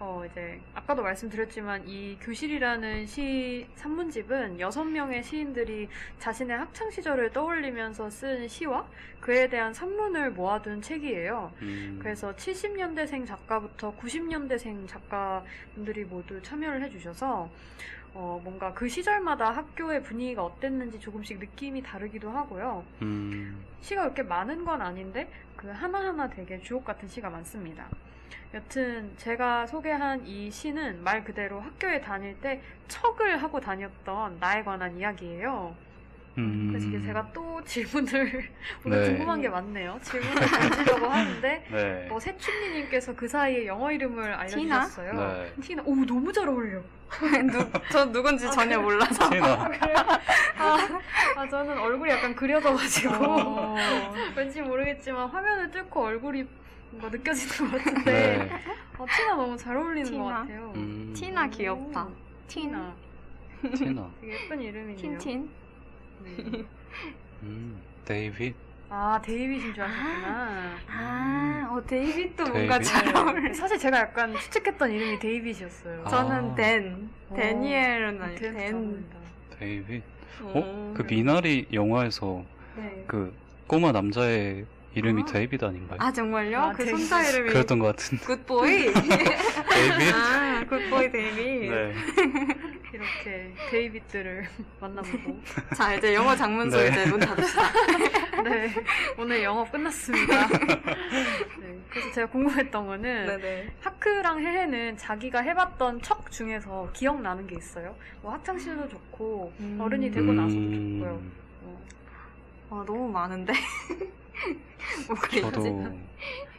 어, 이제, 아까도 말씀드렸지만, 이 교실이라는 시 산문집은 여섯 명의 시인들이 자신의 학창 시절을 떠올리면서 쓴 시와 그에 대한 산문을 모아둔 책이에요. 음. 그래서 70년대생 작가부터 90년대생 작가분들이 모두 참여를 해주셔서 어, 뭔가 그 시절마다 학교의 분위기가 어땠는지 조금씩 느낌이 다르기도 하고요. 음. 시가 그렇게 많은 건 아닌데 그 하나하나 되게 주옥 같은 시가 많습니다. 여튼 제가 소개한 이 시는 말 그대로 학교에 다닐 때 척을 하고 다녔던 나에 관한 이야기예요. 음. 그래서 이게 제가 또 질문을 오늘 네. 궁금한 게 많네요. 질문을 던지려고 하는데 네. 어, 새춘리님께서 그 사이에 영어 이름을 알려주셨어요. 네. 티나. 오 너무 잘 어울려. 누, 저 누군지 전혀 몰라서. 티나. 아, 아, 저는 얼굴이 약간 그려져가지고 어. 왠지 모르겠지만 화면을 뚫고 얼굴이 뭔가 느껴지는 것 같은데 네. 어, 티나 너무 잘 어울리는 티나. 것 같아요. 음. 티나 귀엽다. 오, 티나. 티나. 되게 예쁜 이름이네요. 틴틴. 네. 음. 데이빗. 아 데이빗인 줄 아셨구나. 아, 어, 데이빗도 데이빗? 뭔가 잘 네. 어울려. 사실 제가 약간 추측했던 이름이 데이빗이었어요. 아. 저는 댄. 어. 데니엘은 아니, 댄. 댄. 데이빗. 어, 어? 그 미나리 영화에서 네. 그 꼬마 남자의 이름이 아. 데이빗 아닌가요? 아, 정말요? 아, 그 데이빗. 손자 이름이 그랬던 것 같은데. Good boy? 데이빗? 아, good boy 데이빗. 네. 이렇게 데이빗들을 만나보고 자, 이제 영어 작명소 네. 이제 문 닫읍시다. 네 오늘 영업 끝났습니다. 네, 그래서 제가 궁금했던 거는 네네. 하크랑 해해는 자기가 해봤던 척 중에서 기억나는 게 있어요. 뭐 학창시절도 좋고 음. 어른이 되고 나서도 음. 좋고요. 어, 아, 너무 많은데. 뭐가 저도 있지?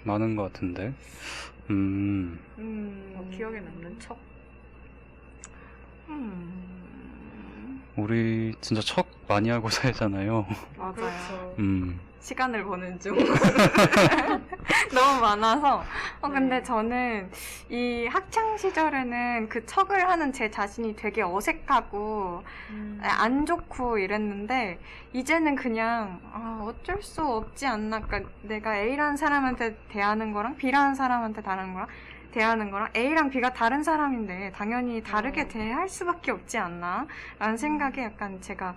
많은 것 같은데. 음, 음. 어, 기억에 남는 척. 음. 우리 진짜 척 많이 하고 살잖아요. 맞아요. 그렇죠. 음, 시간을 보는 중. 너무 많아서. 어, 근데 네. 저는 이 학창 시절에는 그 척을 하는 제 자신이 되게 어색하고 음. 안 좋고 이랬는데 이제는 그냥 아, 어쩔 수 없지 않나. 그러니까 내가 A라는 사람한테 대하는 거랑 B라는 사람한테 다른 거랑 대하는 거랑 A랑 B가 다른 사람인데 당연히 다르게 어. 대할 수밖에 없지 않나 라는 생각에 약간 제가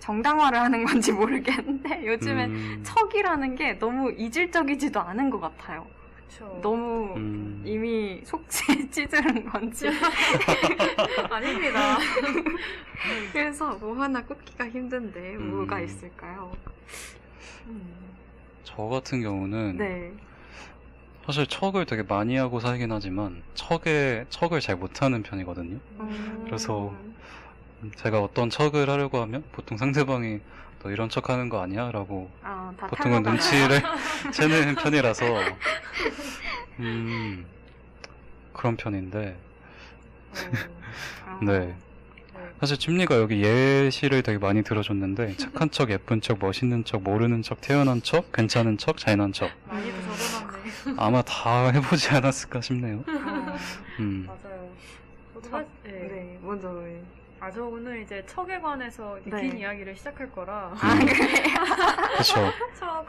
정당화를 하는 건지 모르겠는데 요즘엔 음, 척이라는 게 너무 이질적이지도 않은 것 같아요. 그쵸. 너무 음, 이미 속지에 찌들은 건지. 아닙니다. 그래서 뭐 하나 꼽기가 힘든데 음. 뭐가 있을까요? 음. 저 같은 경우는 네. 사실 척을 되게 많이 하고 살긴 하지만 척에 척을 잘 못하는 편이거든요. 음. 그래서 제가 어떤 척을 하려고 하면 보통 상대방이 너 이런 척 하는 거 아니야? 라고 아, 다 보통은 눈치를 채는 편이라서 음, 그런 편인데 나요. 네. 네. 사실 찜리가 여기 예시를 되게 많이 들어줬는데 착한 척, 예쁜 척, 멋있는 척, 모르는 척, 태어난 척, 괜찮은 척, 잘난 척 많이도 적어놨네. 아마 다 해보지 않았을까 싶네요. 어, 음, 맞아요. 저도? 사- 네. 네, 먼저 왜? 아, 저 오늘 이제 척에 관해서 이렇게 네. 긴 이야기를 시작할 거라. 아, 그래요? 그쵸. 척.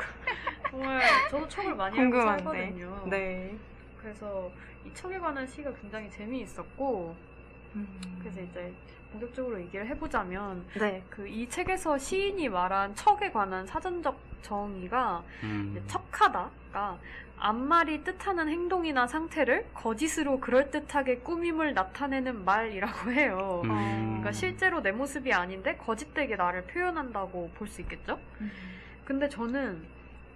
정말, 저도 척을 많이 하고. 살거든요. 네. 그래서 이 척에 관한 시가 굉장히 재미있었고, 음. 그래서 이제 본격적으로 얘기를 해보자면, 네. 그 이 책에서 시인이 말한 척에 관한 사전적 정의가 음, 이제 척하다가 앞말이 뜻하는 행동이나 상태를 거짓으로 그럴듯하게 꾸밈을 나타내는 말이라고 해요. 음, 그러니까 실제로 내 모습이 아닌데 거짓되게 나를 표현한다고 볼 수 있겠죠? 근데 저는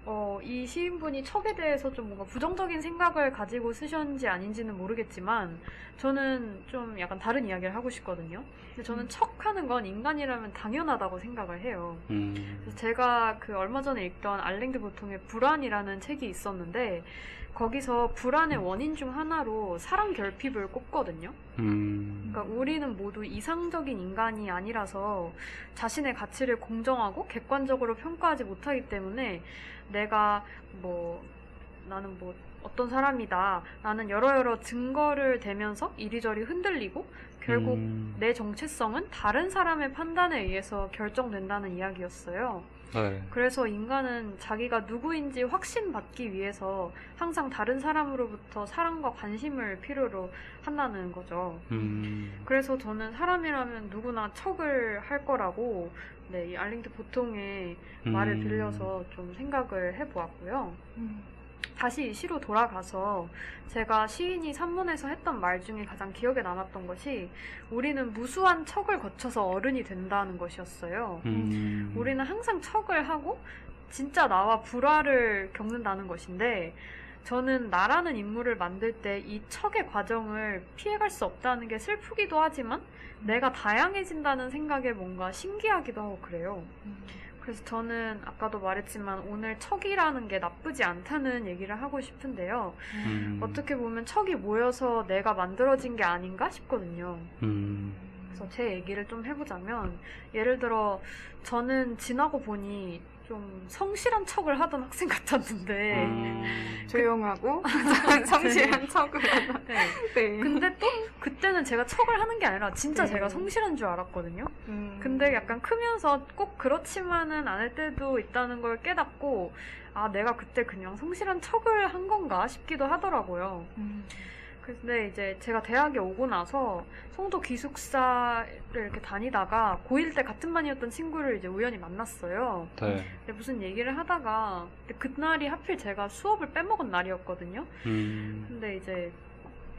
어, 이 시인분이 척에 대해서 좀 뭔가 부정적인 생각을 가지고 쓰셨는지 아닌지는 모르겠지만 저는 좀 약간 다른 이야기를 하고 싶거든요. 근데 저는 음. 척하는 건 인간이라면 당연하다고 생각을 해요. 음, 그래서 제가 그 얼마 전에 읽던 알랭드 보통의 불안이라는 책이 있었는데 거기서 불안의 원인 중 하나로 사랑 결핍을 꼽거든요. 음, 그러니까 우리는 모두 이상적인 인간이 아니라서 자신의 가치를 공정하고 객관적으로 평가하지 못하기 때문에 내가 뭐 나는 뭐 어떤 사람이다. 나는 여러 여러 증거를 대면서 이리저리 흔들리고 결국 음, 내 정체성은 다른 사람의 판단에 의해서 결정된다는 이야기였어요. 네. 그래서 인간은 자기가 누구인지 확신받기 위해서 항상 다른 사람으로부터 사랑과 관심을 필요로 한다는 거죠. 음, 그래서 저는 사람이라면 누구나 척을 할 거라고 네, 이 알링드 보통의 말을 음, 빌려서 좀 생각을 해보았고요. 음. 다시 이 시로 돌아가서 제가 시인이 산문에서 했던 말 중에 가장 기억에 남았던 것이 우리는 무수한 척을 거쳐서 어른이 된다는 것이었어요. 음, 우리는 항상 척을 하고 진짜 나와 불화를 겪는다는 것인데 저는 나라는 인물을 만들 때 이 척의 과정을 피해갈 수 없다는 게 슬프기도 하지만 내가 다양해진다는 생각에 뭔가 신기하기도 하고 그래요. 그래서 저는 아까도 말했지만 오늘 척이라는 게 나쁘지 않다는 얘기를 하고 싶은데요. 음, 어떻게 보면 척이 모여서 내가 만들어진 게 아닌가 싶거든요. 음, 그래서 제 얘기를 좀 해보자면 예를 들어 저는 지나고 보니 좀 성실한 척을 하던 학생 같았는데 음, 조용하고 성실한 척을 하다. 네. 네. 근데 또 그때는 제가 척을 하는 게 아니라 진짜 네. 제가 성실한 줄 알았거든요. 음. 근데 약간 크면서 꼭 그렇지만은 않을 때도 있다는 걸 깨닫고 아 내가 그때 그냥 성실한 척을 한 건가 싶기도 하더라고요. 음. 근데 이제 제가 대학에 오고 나서 송도 기숙사를 이렇게 다니다가 고1 때 같은 반이었던 친구를 이제 우연히 만났어요. 네. 근데 무슨 얘기를 하다가 그날이 하필 제가 수업을 빼먹은 날이었거든요. 음, 근데 이제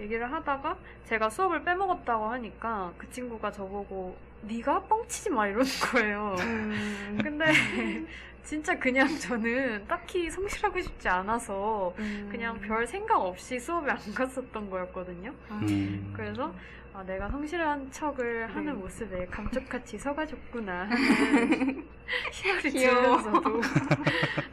얘기를 하다가 제가 수업을 빼먹었다고 하니까 그 친구가 저보고 네가 뻥치지 마 이러는 거예요. 음. 근데 진짜 그냥 저는 딱히 성실하고 싶지 않아서 음. 그냥 별 생각 없이 수업에 안 갔었던 거였거든요. 음, 그래서 아, 내가 성실한 척을 하는 네. 모습에 감쪽같이 서가졌구나 하는 희열이. 들면서도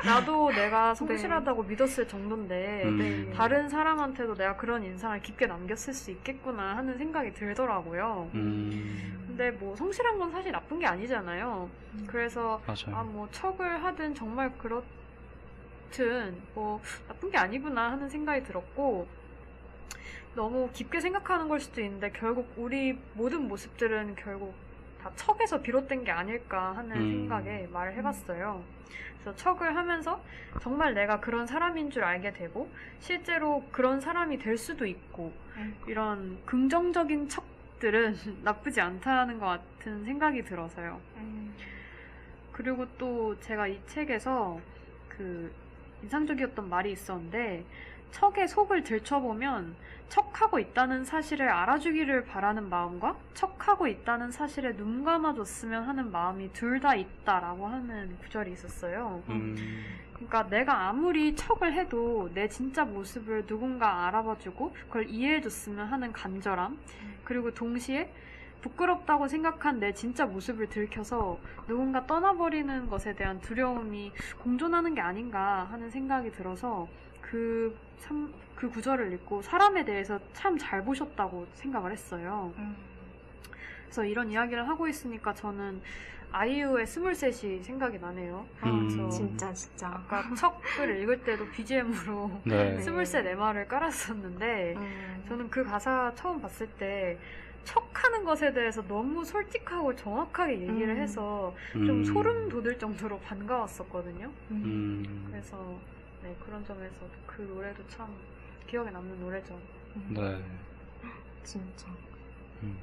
나 나도 내가 성실하다고 믿었을 정도인데 음. 네. 다른 사람한테도 내가 그런 인상을 깊게 남겼을 수 있겠구나 하는 생각이 들더라고요. 음, 근데 뭐 성실한 건 사실 나쁜 게 아니잖아요. 그래서 맞아요. 아뭐 척을 하든 정말 그렇든 뭐 나쁜 게 아니구나 하는 생각이 들었고 너무 깊게 생각하는 걸 수도 있는데 결국 우리 모든 모습들은 결국 다 척에서 비롯된 게 아닐까 하는 음. 생각에 말을 해봤어요. 그래서 척을 하면서 정말 내가 그런 사람인 줄 알게 되고 실제로 그런 사람이 될 수도 있고 이런 긍정적인 척들은 나쁘지 않다는 것 같은 생각이 들어서요. 음. 그리고 또 제가 이 책에서 그 인상적이었던 말이 있었는데 척의 속을 들춰보면 척하고 있다는 사실을 알아주기를 바라는 마음과 척하고 있다는 사실에 눈 감아줬으면 하는 마음이 둘 다 있다라고 하는 구절이 있었어요. 음, 그러니까 내가 아무리 척을 해도 내 진짜 모습을 누군가 알아봐주고 그걸 이해해줬으면 하는 간절함 그리고 동시에 부끄럽다고 생각한 내 진짜 모습을 들켜서 누군가 떠나버리는 것에 대한 두려움이 공존하는 게 아닌가 하는 생각이 들어서 그, 참, 그 구절을 읽고 사람에 대해서 참 잘 보셨다고 생각을 했어요. 음. 그래서 이런 이야기를 하고 있으니까 저는 아이유의 스물셋이 생각이 나네요. 음. 그래서 진짜 진짜. 아까 척을 읽을 때도 BGM으로 네. 스물셋 MR을 깔았었는데 음. 저는 그 가사 처음 봤을 때 척하는 것에 대해서 너무 솔직하고 정확하게 얘기를 음. 해서 좀 음, 소름 돋을 정도로 반가웠었거든요. 음, 그래서 네, 그런 점에서도 그 노래도 참 기억에 남는 노래죠. 네. 진짜. 음,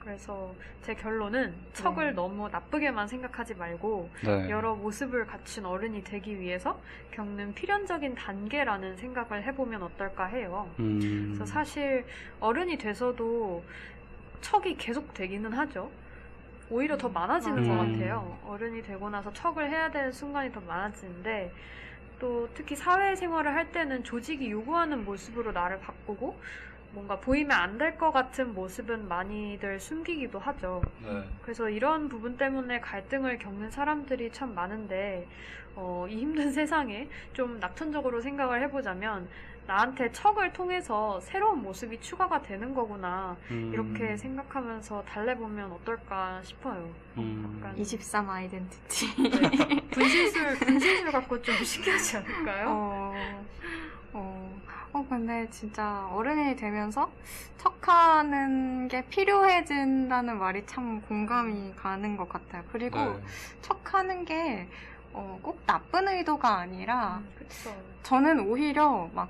그래서 제 결론은 척을 네. 너무 나쁘게만 생각하지 말고 네. 여러 모습을 갖춘 어른이 되기 위해서 겪는 필연적인 단계라는 생각을 해보면 어떨까 해요. 음, 그래서 사실 어른이 돼서도 척이 계속 되기는 하죠. 오히려 더 많아지는 것 음. 같아요. 어른이 되고 나서 척을 해야 되는 순간이 더 많아지는데 또 특히 사회생활을 할 때는 조직이 요구하는 모습으로 나를 바꾸고 뭔가 보이면 안 될 것 같은 모습은 많이들 숨기기도 하죠. 네. 그래서 이런 부분 때문에 갈등을 겪는 사람들이 참 많은데 어, 이 힘든 세상에 좀 낙천적으로 생각을 해보자면 나한테 척을 통해서 새로운 모습이 추가가 되는 거구나 음, 이렇게 생각하면서 달래보면 어떨까 싶어요. 음, 약간 23 아이덴티티. 네. 분신술 분신술 갖고 좀 신기하지 않을까요? 어, 어, 어, 근데 진짜 어른이 되면서 척하는 게 필요해진다는 말이 참 공감이 가는 것 같아요. 그리고 네. 척하는 게, 어, 꼭 나쁜 의도가 아니라, 음, 그쵸. 저는 오히려 막,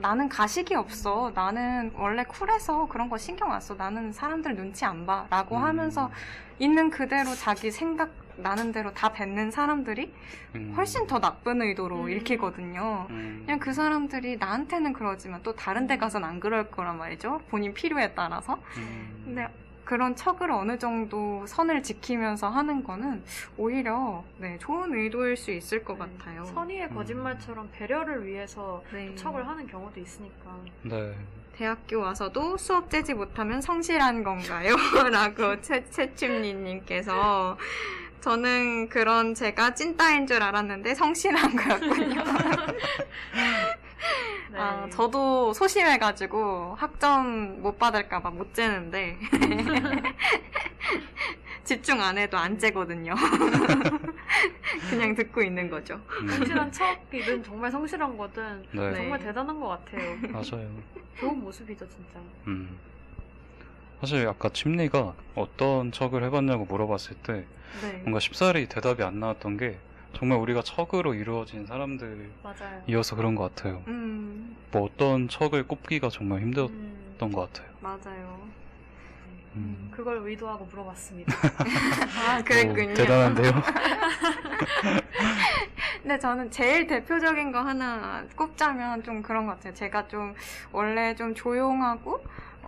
나는 가식이 없어. 나는 원래 쿨해서 그런 거 신경 안 써. 나는 사람들 눈치 안 봐. 라고 음, 하면서 있는 그대로 자기 생각 나는 대로 다 뱉는 사람들이 음, 훨씬 더 나쁜 의도로 음. 읽히거든요. 음, 그냥 그 사람들이 나한테는 그러지만 또 다른 데 가선 안 그럴 거란 말이죠. 본인 필요에 따라서. 음, 근데 그런 척을 어느 정도 선을 지키면서 하는 거는 오히려 네, 좋은 의도일 수 있을 것 네. 같아요. 선의의 음. 거짓말처럼 배려를 위해서 네. 척을 하는 경우도 있으니까. 네. 대학교 와서도 수업 째지 못하면 성실한 건가요? 라고 최, 최춤니님께서 저는 그런 제가 찐따인 줄 알았는데 성실한 거였군요. 네. 아, 저도 소심해가지고 학점 못 받을까봐 못 재는데 집중 안 해도 안 재거든요. 그냥 듣고 있는 거죠. 음, 성실한 척이든 정말 성실한 거든 네. 정말 대단한 것 같아요. 맞아요. 좋은 모습이죠, 진짜. 음. 사실 아까 침리가 어떤 척을 해봤냐고 물어봤을 때 네. 뭔가 쉽사리 대답이 안 나왔던 게 정말 우리가 척으로 이루어진 사람들이어서. 그런 것 같아요. 음, 뭐 어떤 척을 꼽기가 정말 힘들었던 음, 것 같아요. 맞아요. 음. 그걸 의도하고 물어봤습니다. 아, 그랬군요. 오, 대단한데요? 근데 저는 제일 대표적인 거 하나 꼽자면 좀 그런 것 같아요. 제가 좀 원래 좀 조용하고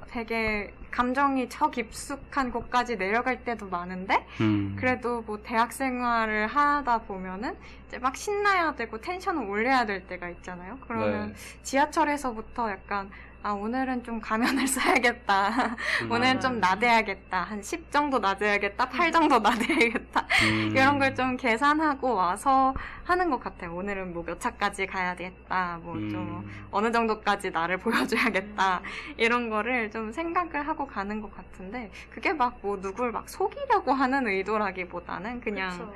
되게 감정이 저 깊숙한 곳까지 내려갈 때도 많은데 음. 그래도 뭐 대학 생활을 하다 보면은 이제 막 신나야 되고 텐션을 올려야 될 때가 있잖아요. 그러면 네. 지하철에서부터 약간 아, 오늘은 좀 가면을 써야겠다. 오늘은 좀 나대야겠다. 한 10 정도 나대야겠다. 8 정도 나대야겠다. 음. 이런 걸 좀 계산하고 와서 하는 것 같아요. 오늘은 뭐 몇 차까지 가야겠다. 뭐좀 음. 어느 정도까지 나를 보여줘야겠다. 이런 거를 좀 생각을 하고 가는 것 같은데 그게 막 뭐 누굴 막 속이려고 하는 의도라기보다는 그냥 그쵸.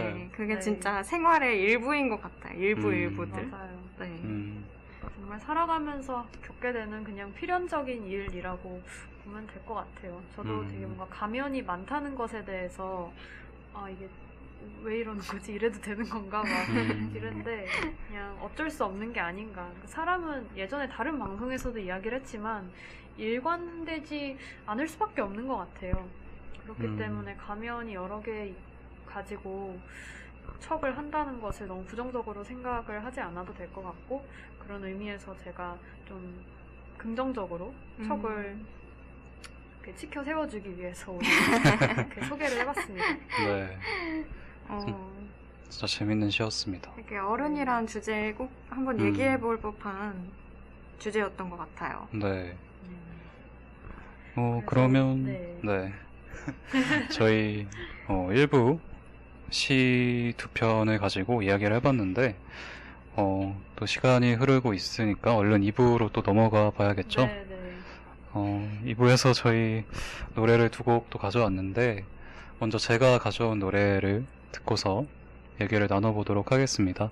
맞아요. 네 그게 네. 진짜 생활의 일부인 것 같아요. 일부 음. 일부들. 맞아요. 네. 음. 정말 살아가면서 겪게 되는 그냥 필연적인 일이라고 보면 될 것 같아요. 저도 음. 되게 뭔가 가면이 많다는 것에 대해서 아 이게 왜 이러는 거지 이래도 되는 건가 막 음. 이런데 그냥 어쩔 수 없는 게 아닌가. 그러니까 사람은 예전에 다른 방송에서도 이야기를 했지만 일관되지 않을 수밖에 없는 것 같아요. 그렇기 음. 때문에 가면이 여러 개 가지고 척을 한다는 것을 너무 부정적으로 생각을 하지 않아도 될 것 같고 그런 의미에서 제가 좀 긍정적으로 척을 음. 치켜 세워주기 위해서 오늘 이렇게 소개를 해봤습니다. 네. 어, 진짜 재밌는 시였습니다. 이렇게 어른이란 주제에 꼭 한번 음. 얘기해 볼 법한 주제였던 것 같아요. 네. 음. 어, 그래서- 그러면, 네. 네. 저희, 어, 1부 시 두 편을 가지고 이야기를 해봤는데, 어, 또 시간이 흐르고 있으니까 얼른 2부로 또 넘어가 봐야겠죠? 네, 네. 어, 2부에서 저희 노래를 두 곡 또 가져왔는데, 먼저 제가 가져온 노래를 듣고서 얘기를 나눠보도록 하겠습니다.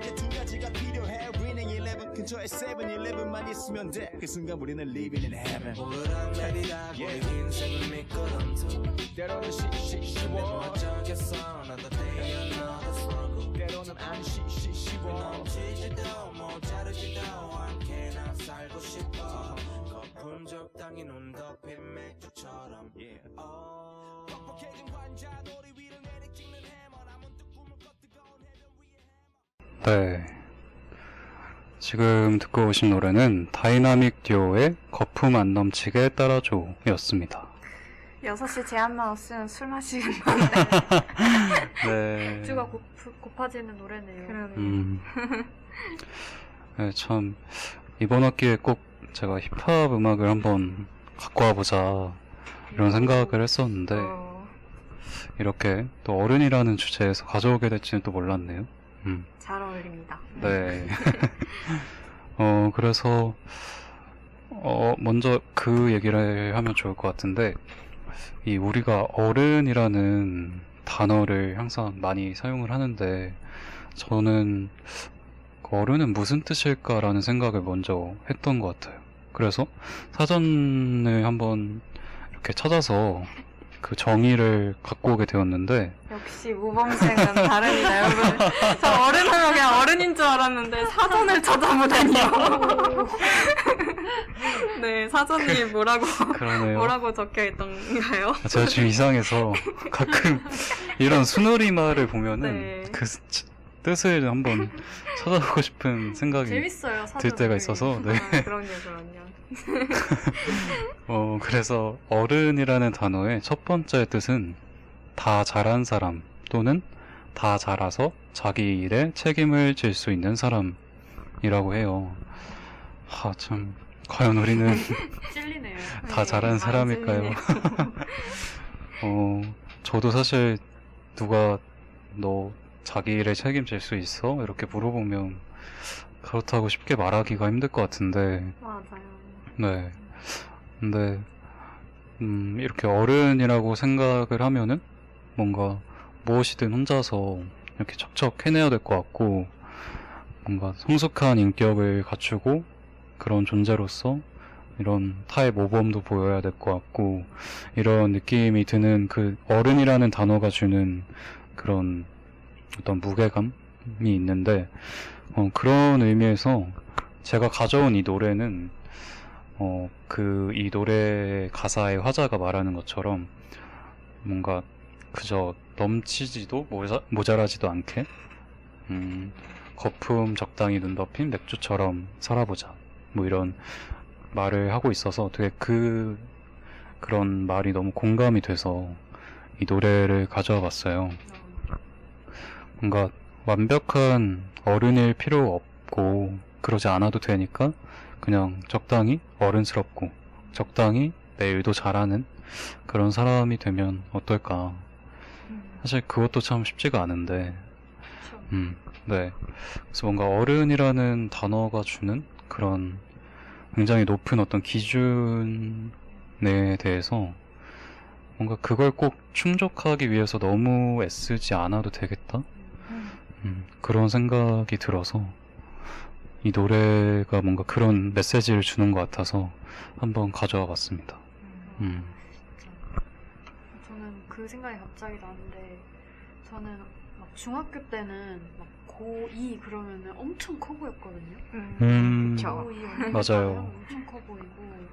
단지 두 가지가 필요해. Winning Eleven 근처에 Seven Eleven만 있으면 돼그 순간 우리는 living in heaven. 오르락 내리락 우리 인생은 미끄럼틀 때로는 쉬쉬쉬워. 어쩌겠어 Another day another struggle. 때로는 안 쉬쉬쉬워. 넘치지도 모자르지도 않게 난 살고 싶어. 거품 적당히 눈 덮인 맥주처럼. Yeah. Oh. 뻑뻑해진 관자놀이 위를 내리 찍는 네. 지금 듣고 오신 노래는 다이나믹 듀오의 거품 안 넘치게 따라줘 였습니다. 6시 제한만 없으면 술 마시는 건데. 네. 맥주가 고, 고파지는 노래네요. 그러네요. 음. 네, 참, 이번 학기에 꼭 제가 힙합 음악을 한번 갖고 와보자, 이런 생각을 했었는데, 어, 이렇게 또 어른이라는 주제에서 가져오게 될지는 또 몰랐네요. 음. 잘 어울립니다. 네. 어, 그래서, 어, 먼저 그 얘기를 하면 좋을 것 같은데, 이 우리가 어른이라는 단어를 항상 많이 사용을 하는데, 저는 그 어른은 무슨 뜻일까라는 생각을 먼저 했던 것 같아요. 그래서 사전을 한번 이렇게 찾아서 그 정의를 갖고 오게 되었는데, 역시 모범생은 다릅니다, 여러분. 저 어른 하면 그냥 어른인 줄 알았는데 사전을 찾아보다니요. 네, 사전이 뭐라고 그러네요. 뭐라고 적혀 있던가요? 제가 지금 이상해서 가끔 이런 순우리말을 보면은 네. 그 스- 뜻을 한번 찾아보고 싶은 생각이 재밌어요. 들 때가. 있어서 네. 아, 그럼요, 그럼요. 어 그래서 어른이라는 단어의 첫 번째 뜻은 다 잘한 사람 또는 다 잘아서 자기 일에 책임을 질 수 있는 사람이라고 해요. 하참 과연 우리는 찔리네요. 다 네, 많이 사람일까요? 어, 저도 사실 누가 너 자기 일에 책임질 수 있어? 이렇게 물어보면 그렇다고 쉽게 말하기가 힘들 것 같은데, 맞아요. 네. 근데, 음, 이렇게 어른이라고 생각을 하면은 뭔가 무엇이든 혼자서 이렇게 척척 해내야 될 것 같고, 뭔가 성숙한 인격을 갖추고 그런 존재로서 이런 타의 모범도 보여야 될 것 같고, 이런 느낌이 드는 그 어른이라는 단어가 주는 그런 어떤 무게감이 있는데, 어, 그런 의미에서 제가 가져온 이 노래는, 어, 그, 이 노래 가사의 화자가 말하는 것처럼 뭔가 그저 넘치지도 모자, 모자 라지도 않게, 음, 거품 적당히 눈 덮인 맥주처럼 살아보자. 뭐 이런 말을 하고 있어서 되게 그 그런 말이 너무 공감이 돼서 이 노래를 가져와 봤어요. 뭔가 완벽한 어른일 필요 없고 그러지 않아도 되니까 그냥 적당히 어른스럽고 적당히 내 일도 잘하는 그런 사람이 되면 어떨까. 사실 그것도 참 쉽지가 않은데. 음, 네. 그래서 뭔가 어른이라는 단어가 주는 그런 굉장히 높은 어떤 기준에 대해서 뭔가 그걸 꼭 충족하기 위해서 너무 애쓰지 않아도 되겠다? 음, 그런 생각이 들어서 이 노래가 뭔가 그런 메시지를 주는 것 같아서 한번 가져와 봤습니다. 음, 진짜. 저는 그 생각이 갑자기 나는데 저는 막 중학교 때는 막 고2 그러면은 엄청 커 보였거든요. 음, 그쵸. 고2 맞아요. 엄청 커 보이고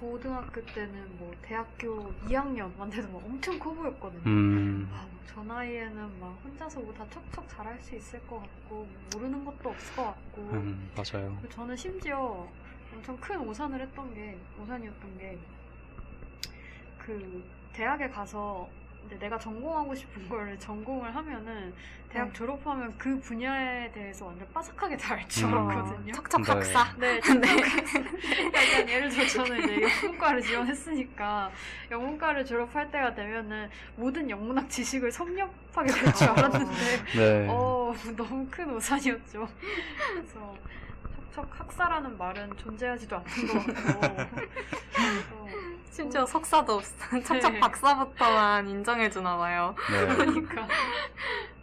고등학교 때는 뭐 대학교 2학년만 돼도 막 엄청 커 보였거든요. 음, 아, 뭐저 나이에는 막 혼자서 뭐다 척척 잘할 수 있을 것 같고 모르는 것도 없을 것 같고 음, 맞아요. 저는 심지어 엄청 큰 오산을 했던 게 오산이었던 게 그 대학에 가서 이제 내가 전공하고 싶은 거를 전공을 하면은 대학 네. 졸업하면 그 분야에 대해서 완전 빠삭하게 다 알 줄 음. 알았거든요. 척척 네. 학사. 네, 네. 약간 예를 들어 저는 이제 영문과를 지원했으니까 영문과를 졸업할 때가 되면은 모든 영문학 지식을 섭렵하게 될 줄 알았는데 네. 어 너무 큰 오산이었죠. 그래서 척척 학사라는 말은 존재하지도 않는 것 같고 그래서 심지어 석사도 없어. 척척 네. 박사부터만 인정해주나 봐요. 네. 그러니까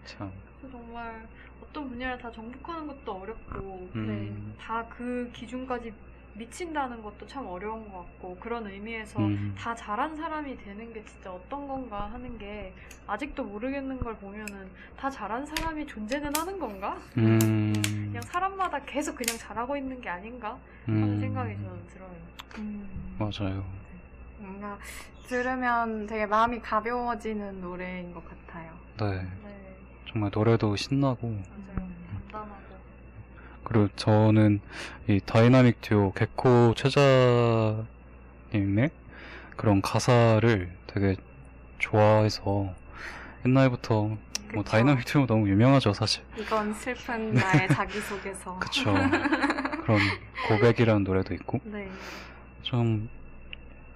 참. 정말 어떤 분야를 다 정복하는 것도 어렵고 음. 다그 기준까지 미친다는 것도 참 어려운 것 같고 그런 의미에서 음. 다 잘한 사람이 되는 게 진짜 어떤 건가 하는 게 아직도 모르겠는 걸 보면은 다 잘한 사람이 존재는 하는 건가? 음. 그냥 사람마다 계속 그냥 잘하고 있는 게 아닌가 하는 음. 생각이 저는 들어요. 맞아요. 뭔가 들으면 되게 마음이 가벼워지는 노래인 것 같아요. 네. 네, 정말 노래도 신나고 맞아요. 간단하고. 그리고 저는 이 다이나믹 듀오 개코 최자님의 그런 가사를 되게 좋아해서 옛날부터 뭐. 다이나믹 듀오 너무 유명하죠 사실 이건 슬픈 나의 자기소개서. 그쵸 그런 고백이라는 노래도 있고 네. 좀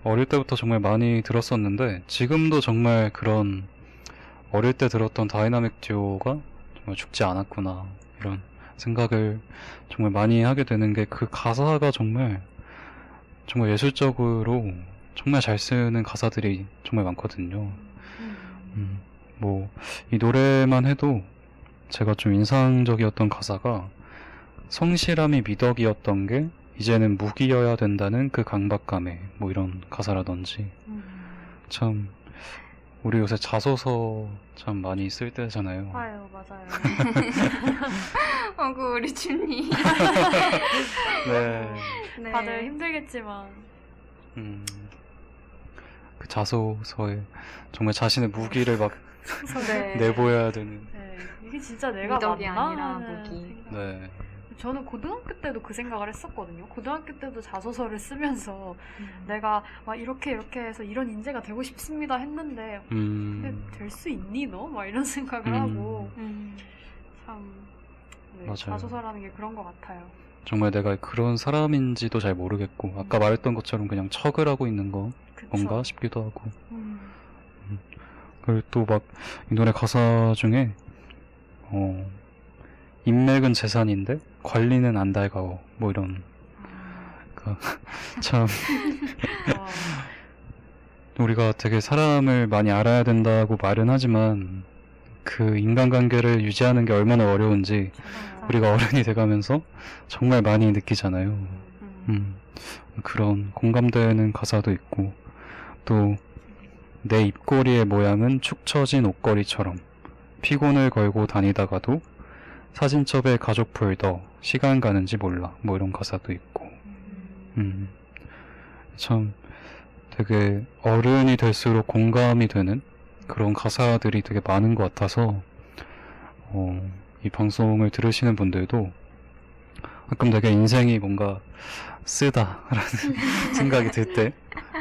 어릴 때부터 정말 많이 들었었는데 지금도 정말 그런 어릴 때 들었던 다이나믹 듀오가 정말 죽지 않았구나 이런 생각을 정말 많이 하게 되는 게 그 가사가 정말 정말 예술적으로 정말 잘 쓰는 가사들이 정말 많거든요. 음, 뭐, 이 노래만 해도 제가 좀 인상적이었던 가사가 성실함이 미덕이었던 게 이제는 무기여야 된다는 그 강박감에 뭐 이런 가사라든지 참 우리 요새 자소서 참 많이 쓸 때잖아요. 아유, 맞아요. 어구 우리 준이. 네. 네. 다들 힘들겠지만. 음, 그 자소서에 정말 자신의 무기를 막 네. 내보여야 되는. 네, 이게 진짜 내가 맞나 아니라 무기. 생각. 네. 저는 고등학교 때도 그 생각을 했었거든요. 고등학교 때도 자소서를 쓰면서 음. 내가 막 이렇게 이렇게 해서 이런 인재가 되고 싶습니다 했는데 음, 될수 있니 너? 막 이런 생각을 음. 하고 음. 참 네. 자소서라는 게 그런 것 같아요. 정말 내가 그런 사람인지도 잘 모르겠고, 아까 말했던 것처럼 그냥 척을 하고 있는 거 그쵸? 뭔가 싶기도 하고. 음. 그리고 또 막 이 노래 가사 중에, 어, 인맥은 재산인데 관리는 안 달가워. 뭐 이런, 그, 참, 와, 우리가 되게 사람을 많이 알아야 된다고 말은 하지만, 그 인간관계를 유지하는 게 얼마나 어려운지. 우리가 어른이 돼가면서 정말 많이 느끼잖아요. 음. 음, 그런 공감되는 가사도 있고, 또, 내 입꼬리의 모양은 축 처진 옷걸이처럼 피곤을 걸고 다니다가도 사진첩에 가족 폴더 시간 가는지 몰라 뭐 이런 가사도 있고 음, 참 되게 어른이 될수록 공감이 되는 그런 가사들이 되게 많은 것 같아서 어, 이 방송을 들으시는 분들도 가끔 되게 인생이 뭔가 쓰다라는 생각이 들 때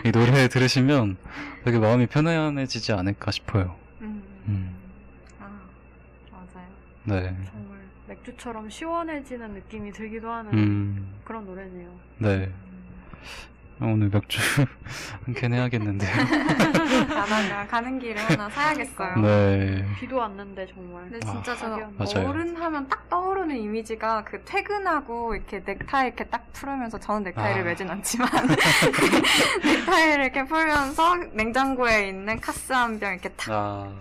이 노래 들으시면 되게 마음이 편안해지지 않을까 싶어요. 음. 맞아요. 네. 정말 맥주처럼 시원해지는 느낌이 들기도 하는 음, 그런 노래네요. 네. 오늘 맥주 한 캔 해야겠는데요. 가다가 가는 길에 하나 사야겠어요. 네. 비도 왔는데 정말. 근데 진짜 아, 저는 맞아요. 어른 하면 딱 떠오르는 이미지가 그 퇴근하고 이렇게 넥타이 이렇게 딱 풀으면서 저는 넥타이를 아. 매진 않지만 넥타이를 이렇게 풀면서 냉장고에 있는 카스 한 병 이렇게 탁 아,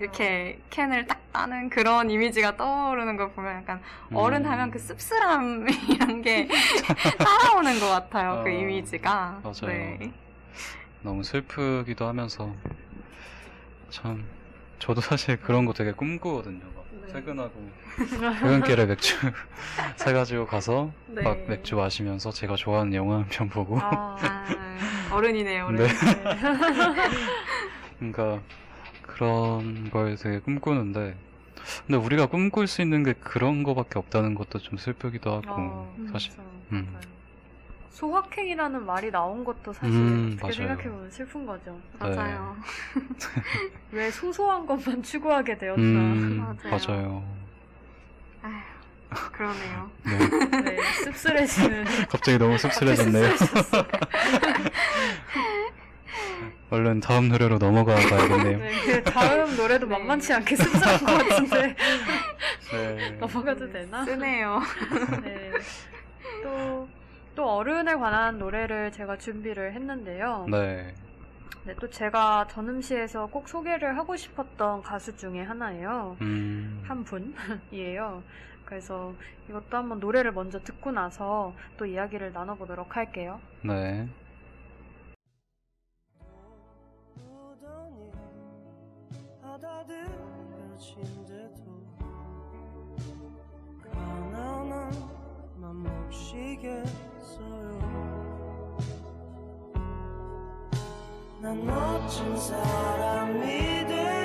이렇게 캔을 딱 따는 그런 이미지가 떠오르는 걸 보면 약간 어른 음. 하면 그 씁쓸함이란 게 따라오는 것 같아요. 그 어, 이미지가. 맞아요. 네. 너무 슬프기도 하면서 참 저도 사실 그런 거 되게 꿈꾸거든요. 막 네. 퇴근하고 퇴근길에 맥주 사가지고 가서 네. 막 맥주 마시면서 제가 좋아하는 영화 한 편 보고 아, 아, 어른이네요, 어른. 네. 네. 그러니까 그런 걸 되게 꿈꾸는데 근데 우리가 꿈꿀 수 있는 게 그런 거밖에 없다는 것도 좀 슬프기도 하고 어, 사실 진짜. 음. 소확행이라는 말이 나온 것도 사실 음, 어떻게. 생각해보면 슬픈 거죠. 맞아요. 왜 소소한 것만 추구하게 되었나. 음, 맞아요. 맞아요. 그러네요. 네. 네, 씁쓸해지는. 갑자기 너무 씁쓸해졌네요. 얼른 다음 노래로 넘어가 봐야겠네요. 네, 그 다음 노래도 네. 만만치 않게 씁쓸한 것 같은데 네. 넘어가도 되나? 쓰네요. 네. 또, 또 어른에 관한 노래를 제가 준비를 했는데요. 네. 네, 또 제가 전음시에서 꼭 소개를 하고 싶었던 가수 중에 하나예요. 음. 한 분이에요. 그래서 이것도 한번 노래를 먼저 듣고 나서 또 이야기를 나눠보도록 할게요. 네. 받아들여진데도 가난한 맘 몫이겠어요. 난 멋진 사람이 되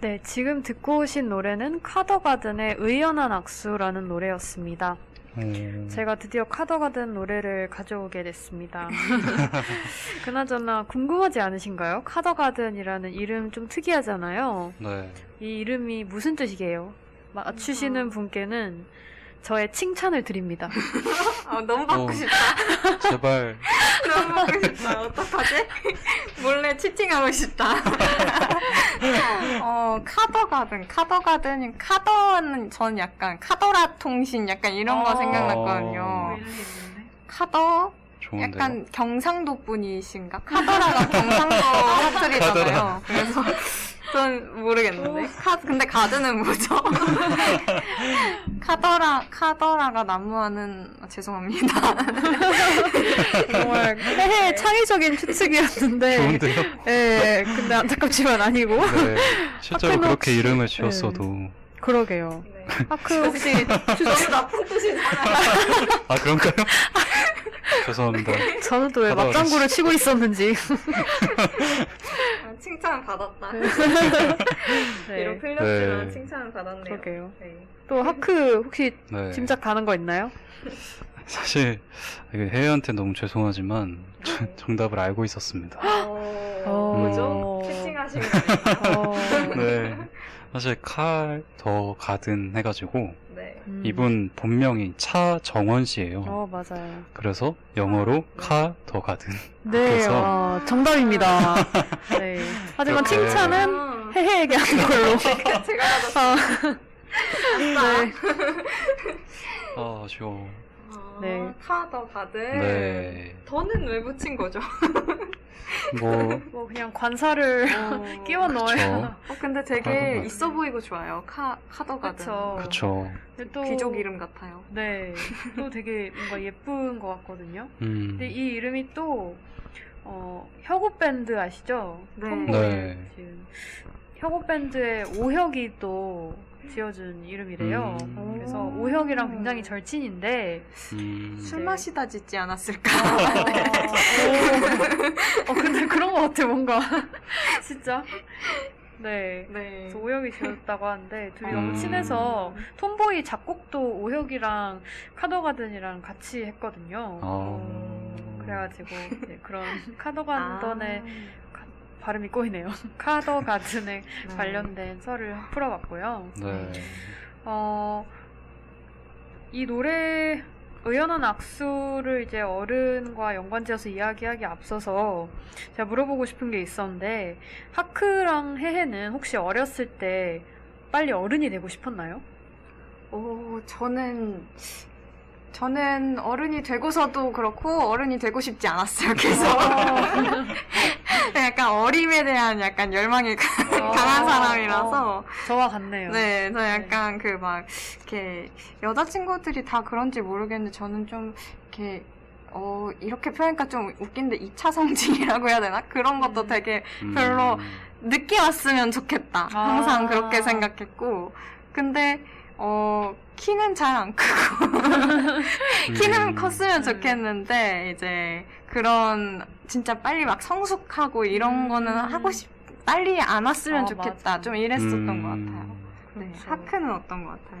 네, 지금 듣고 오신 노래는 카더가든의 의연한 악수라는 노래였습니다. 음. 제가 드디어 카더가든 노래를 가져오게 됐습니다. 그나저나 궁금하지 않으신가요? 카더가든이라는 이름 좀 특이하잖아요. 네. 이 이름이 무슨 뜻이게요? 맞추시는 분께는 저의 칭찬을 드립니다. 아, 너무 받고 어. 싶다. 제발 너무 받고 싶다. 어떡하지? 몰래 치팅하고 싶다. 어, 카더가든. 카더가든. 카더는 전 약간 카더라 통신 약간 이런 거 어. 생각났거든요. 이름이 있는데? 카더? 좋은데요. 약간 경상도 분이신가? 카더라가 경상도 사투리잖아요. 그래서 전 모르겠는데. 카, 근데 가드는 뭐죠? 카더라, 카더라가 난무하는, 아, 죄송합니다. 정말 해해 창의적인 추측이었는데, 좋은데요. 예, 근데 안타깝지만 아니고. 네. 실제로 그렇게 혹시- 이름을 지었어도 그러게요. 하크 혹시 너무 나쁜 뜻이잖아요. 아 그런가요? 죄송합니다. 저는 또 왜 받아와 맞장구를 치고 있었는지. 칭찬 받았다. 네, 이런 풀렸지만 네. 칭찬 받았네요. 그러게요. 네. 또 하크 혹시 네. 짐작 가는 거 있나요? 사실 이게 혜연한테 너무 죄송하지만 저- 정답을 알고 있었습니다. 어. 뭐죠? 채팅하신 거예요. 어, 네. 사실 칼 더 가든 해가지고 네. 음. 이분 본명이 차정원 씨예요. 어, 맞아요. 그래서 영어로 카더 가든. 네, 그래서- 어, 정답입니다. 네. 하지만 이렇게- 칭찬은 아, 해해에게 하는 걸로. 제가 받았어요. 어, 네. 아 아쉬워. 네. 카더 가든. 네. 더는 왜 붙인 거죠? 뭐 뭐 그냥 관사를 끼워 넣어야. 그쵸. 어, 근데 되게 카더 있어 보이고 좋아요. 카, 카더 가든. 그쵸. 그쵸. 근데 또 귀족 이름 같아요. 네. 또 되게 뭔가 예쁜 것 같거든요. 음. 근데 이 이름이 또 어, 혁오 밴드 아시죠? 네. 네. 지금 혁오 밴드의 오혁이 또 지어준 이름이래요. 음. 그래서 오. 오혁이랑 굉장히 절친인데 음. 술 마시다 짓지 않았을까? 어, 어, 근데 그런 것 같아 뭔가 진짜. 네. 네. 그래서 오혁이 지었다고 하는데 둘이 너무 음. 친해서 톰보이 작곡도 오혁이랑 카더가든이랑 같이 했거든요. 어. 그래가지고 이제 그런 아. 카더가든의 발음이 꼬이네요. 카더 가든에 네. 관련된 썰을 풀어봤고요. 네. 어, 이 노래 의연한 악수를 이제 어른과 연관지어서 이야기하기 앞서서 제가 물어보고 싶은 게 있었는데 하크랑 해해는 혹시 어렸을 때 빨리 어른이 되고 싶었나요? 오, 저는 저는 어른이 되고서도 그렇고 어른이 되고 싶지 않았어요. 그래서 약간 어림에 대한 약간 열망이 강한 사람이라서 저와 같네요. 네, 저 약간 그막 이렇게 여자친구들이 다 그런지 모르겠는데 저는 좀 이렇게 어 이렇게 표현하니까 좀 웃긴데 2차 성징이라고 해야 되나? 그런 것도 음. 되게 별로 음. 늦게 왔으면 좋겠다. 아. 항상 그렇게 생각했고. 근데, 어, 키는 잘 안 크고. 키는 음. 컸으면 음. 좋겠는데, 이제, 그런, 진짜 빨리 막 성숙하고 이런 음. 거는 하고 싶, 빨리 안 왔으면 아, 좋겠다. 맞아. 좀 이랬었던 음. 것 같아요. 네. 그렇죠. 하크는 어떤 것 같아요?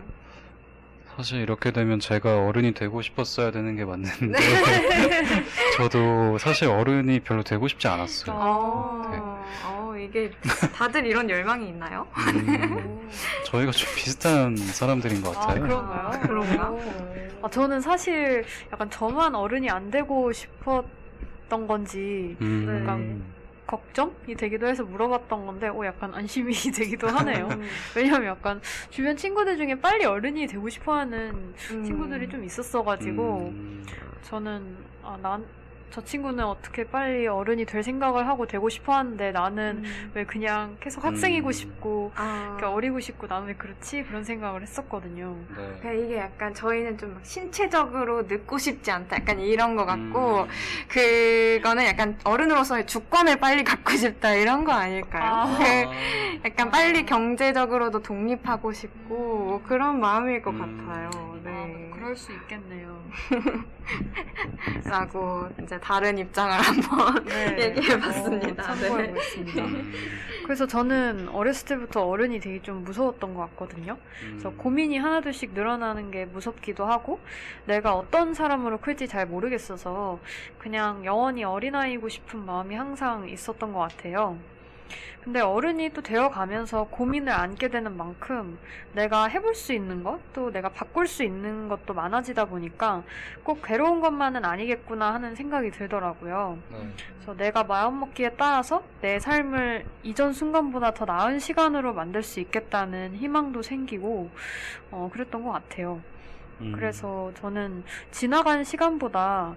사실 이렇게 되면 제가 어른이 되고 싶었어야 되는 게 맞는데 네. 저도 사실 어른이 별로 되고 싶지 않았어요. 어, 네. 어, 이게, 다들 이런 열망이 있나요? 음, 저희가 좀 비슷한 사람들인 것 아, 같아요. 그런가요? 아, 그런가? 아, 저는 사실 약간 저만 어른이 안 되고 싶었 던 건지 음, 약간 걱정이 되기도 해서 물어봤던 건데, 오, 약간 안심이 되기도 하네요. 음, 왜냐면 약간 주변 친구들 중에 빨리 어른이 되고 싶어 하는 음. 친구들이 좀 있었어가지고, 음, 저는, 아, 난, 저 친구는 어떻게 빨리 어른이 될 생각을 하고 되고 싶어 하는데 나는 음. 왜 그냥 계속 학생이고 음. 싶고, 아. 이렇게 어리고 싶고, 나는 왜 그렇지? 그런 생각을 했었거든요. 네. 그러니까 이게 약간 저희는 좀 신체적으로 늙고 싶지 않다 약간 이런 거 같고 음, 그거는 약간 어른으로서의 주권을 빨리 갖고 싶다 이런 거 아닐까요? 아. 그 아, 약간 빨리 경제적으로도 독립하고 싶고 그런 마음일 것 음. 같아요. 아, 네. 그럴 수 있겠네요. 라고 이제 다른 입장을 한번 네. 얘기해봤습니다. 어, 참고해 네. 보겠습니다. 음, 그래서 저는 어렸을 때부터 어른이 되게 좀 무서웠던 것 같거든요. 그래서 음, 고민이 하나둘씩 늘어나는 게 무섭기도 하고, 내가 어떤 사람으로 클지 잘 모르겠어서, 그냥 영원히 어린아이고 싶은 마음이 항상 있었던 것 같아요. 근데 어른이 또 되어가면서 고민을 안게 되는 만큼 내가 해볼 수 있는 것, 또 내가 바꿀 수 있는 것도 많아지다 보니까 꼭 괴로운 것만은 아니겠구나 하는 생각이 들더라고요. 네. 그래서 내가 마음먹기에 따라서 내 삶을 이전 순간보다 더 나은 시간으로 만들 수 있겠다는 희망도 생기고, 어, 그랬던 것 같아요. 음, 그래서 저는 지나간 시간보다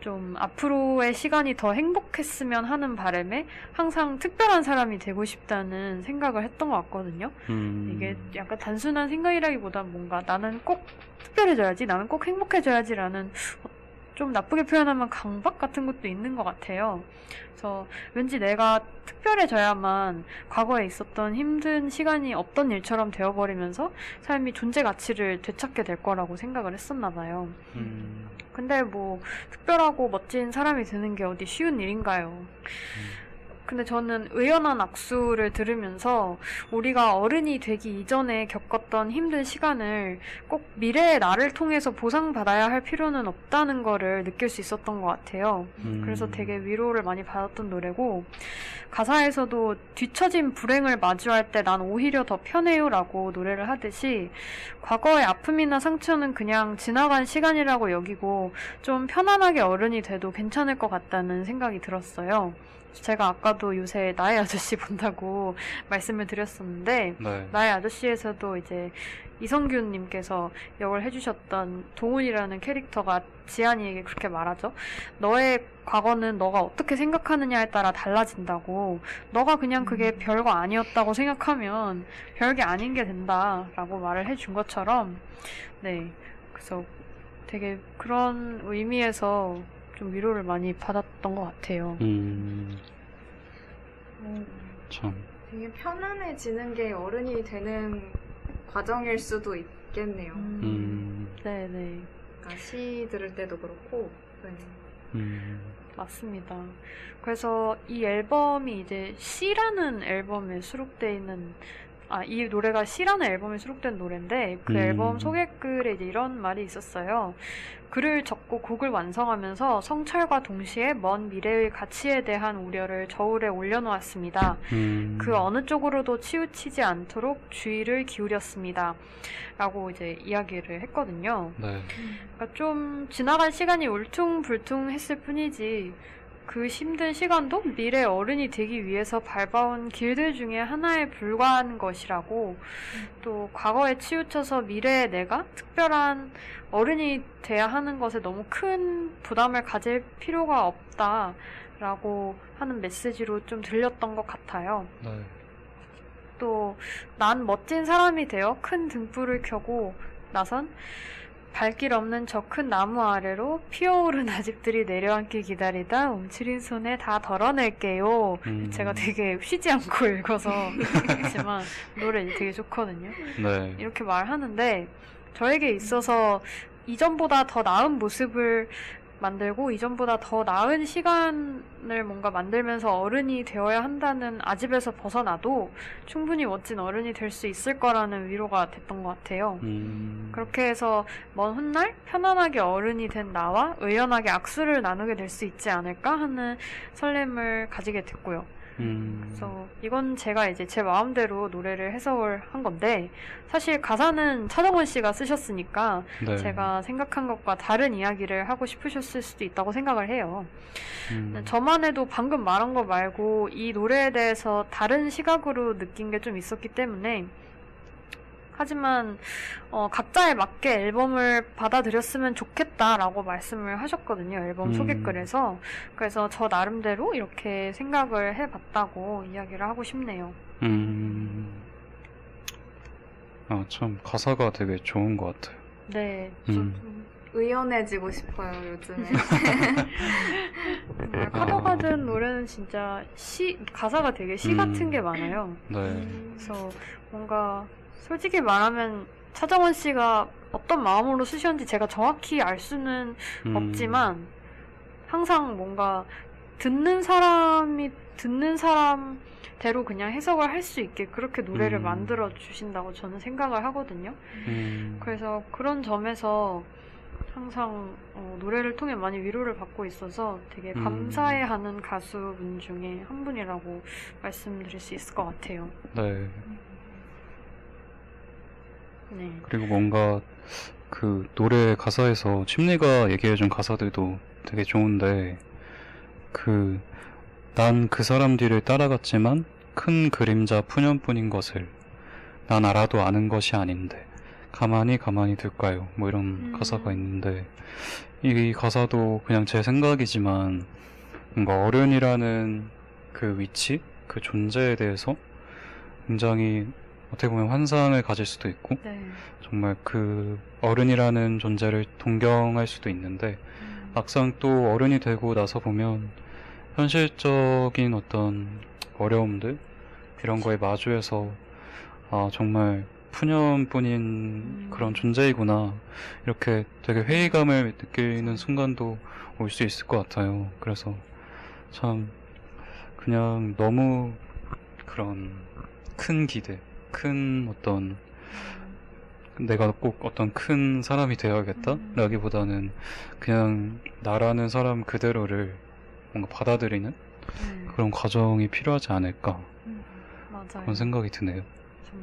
좀 앞으로의 시간이 더 행복했으면 하는 바람에 항상 특별한 사람이 되고 싶다는 생각을 했던 것 같거든요. 음, 이게 약간 단순한 생각이라기보다 뭔가 나는 꼭 특별해져야지, 나는 꼭 행복해져야지라는 어, 좀 나쁘게 표현하면 강박 같은 것도 있는 것 같아요. 그래서 왠지 내가 특별해져야만 과거에 있었던 힘든 시간이 없던 일처럼 되어버리면서 삶이 존재 가치를 되찾게 될 거라고 생각을 했었나 봐요. 음, 근데 뭐 특별하고 멋진 사람이 되는 게 어디 쉬운 일인가요? 근데 저는 의연한 악수를 들으면서 우리가 어른이 되기 이전에 겪었던 힘든 시간을 꼭 미래의 나를 통해서 보상받아야 할 필요는 없다는 거를 느낄 수 있었던 것 같아요. 음, 그래서 되게 위로를 많이 받았던 노래고 가사에서도 뒤처진 불행을 마주할 때 난 오히려 더 편해요라고 노래를 하듯이 과거의 아픔이나 상처는 그냥 지나간 시간이라고 여기고 좀 편안하게 어른이 돼도 괜찮을 것 같다는 생각이 들었어요. 제가 아까도 요새 나의 아저씨 본다고 말씀을 드렸었는데 네. 나의 아저씨에서도 이제 이성균님께서 역을 해주셨던 동훈이라는 캐릭터가 지한이에게 그렇게 말하죠. 너의 과거는 너가 어떻게 생각하느냐에 따라 달라진다고. 너가 그냥 그게 별거 아니었다고 생각하면 별게 아닌 게 된다라고 말을 해준 것처럼, 네. 그래서 되게 그런 의미에서 좀 위로를 많이 받았던 것 같아요. 음, 참 되게 편안해지는 게 어른이 되는 과정일 수도 있겠네요. 음, 네네. 그러니까 시 들을 때도 그렇고. 네. 음, 맞습니다. 그래서 이 앨범이 이제 C라는 앨범에 수록되어 있는 아, 이 노래가 C라는 앨범에 수록된 노래인데 그 음. 앨범 소개글에 이제 이런 말이 있었어요. 글을 적고 곡을 완성하면서 성찰과 동시에 먼 미래의 가치에 대한 우려를 저울에 올려놓았습니다. 음. 그 어느 쪽으로도 치우치지 않도록 주의를 기울였습니다. 라고 이제 이야기를 했거든요. 네. 그러니까 좀 지나간 시간이 울퉁불퉁했을 뿐이지 그 힘든 시간도 미래 어른이 되기 위해서 밟아온 길들 중에 하나에 불과한 것이라고 또 과거에 치우쳐서 미래의 내가 특별한 어른이 돼야 하는 것에 너무 큰 부담을 가질 필요가 없다라고 하는 메시지로 좀 들렸던 것 같아요. 네. 또난 멋진 사람이 되어 큰 등불을 켜고 나선 발길 없는 저 큰 나무 아래로 피어오른 아집들이 내려앉길 기다리다 움츠린 손에 다 덜어낼게요. 음. 제가 되게 쉬지 않고 읽어서 그렇지만 노래 되게 좋거든요. 네. 이렇게 말하는데 저에게 있어서 이전보다 더 나은 모습을 만들고 이전보다 더 나은 시간을 뭔가 만들면서 어른이 되어야 한다는 아집에서 벗어나도 충분히 멋진 어른이 될 수 있을 거라는 위로가 됐던 것 같아요. 음. 그렇게 해서 먼 훗날 편안하게 어른이 된 나와 의연하게 악수를 나누게 될 수 있지 않을까 하는 설렘을 가지게 됐고요. 음. 그래서 이건 제가 이제 제 마음대로 노래를 해석을 한 건데 사실 가사는 차정원 씨가 쓰셨으니까 네. 제가 생각한 것과 다른 이야기를 하고 싶으셨을 수도 있다고 생각을 해요. 음. 저만 해도 방금 말한 거 말고 이 노래에 대해서 다른 시각으로 느낀 게 좀 있었기 때문에 하지만 어, 각자에 맞게 앨범을 받아들였으면 좋겠다라고 말씀을 하셨거든요. 앨범 음. 소개글에서 그래서 저 나름대로 이렇게 생각을 해봤다고 이야기를 하고 싶네요. 음. 아, 참, 가사가 되게 좋은 것 같아요. 네, 음. 좀 의연해지고 싶어요, 요즘에. 카더가든 노래는 진짜 시 가사가 되게 시 같은 음. 게 많아요. 네. 그래서 뭔가 솔직히 말하면 차정원 씨가 어떤 마음으로 쓰셨는지 제가 정확히 알 수는 음. 없지만 항상 뭔가 듣는 사람이 듣는 사람대로 그냥 해석을 할 수 있게 그렇게 노래를 음. 만들어 주신다고 저는 생각을 하거든요. 음. 그래서 그런 점에서 항상 어, 노래를 통해 많이 위로를 받고 있어서 되게 음. 감사해하는 가수분 중에 한 분이라고 말씀드릴 수 있을 것 같아요. 네. 네. 그리고 뭔가 그 노래 가사에서 침리가 얘기해준 가사들도 되게 좋은데 그 난 그 사람 뒤를 따라갔지만 큰 그림자 푸념뿐인 것을 난 알아도 아는 것이 아닌데 가만히 가만히 둘까요? 뭐 이런 음. 가사가 있는데 이 가사도 그냥 제 생각이지만 뭔가 어른이라는 그 위치, 그 존재에 대해서 굉장히 어떻게 보면 환상을 가질 수도 있고 네. 정말 그 어른이라는 존재를 동경할 수도 있는데 음. 막상 또 어른이 되고 나서 보면 현실적인 어떤 어려움들 이런 거에 마주해서 아 정말 푸념뿐인 그런 존재이구나 이렇게 되게 회의감을 느끼는 순간도 올 수 있을 것 같아요. 그래서 참 그냥 너무 그런 큰 기대, 큰 어떤 내가 꼭 어떤 큰 사람이 되어야겠다? 음. 라기보다는 그냥 나라는 사람 그대로를 뭔가 받아들이는 네. 그런 과정이 필요하지 않을까 음. 그런 생각이 드네요. 좀,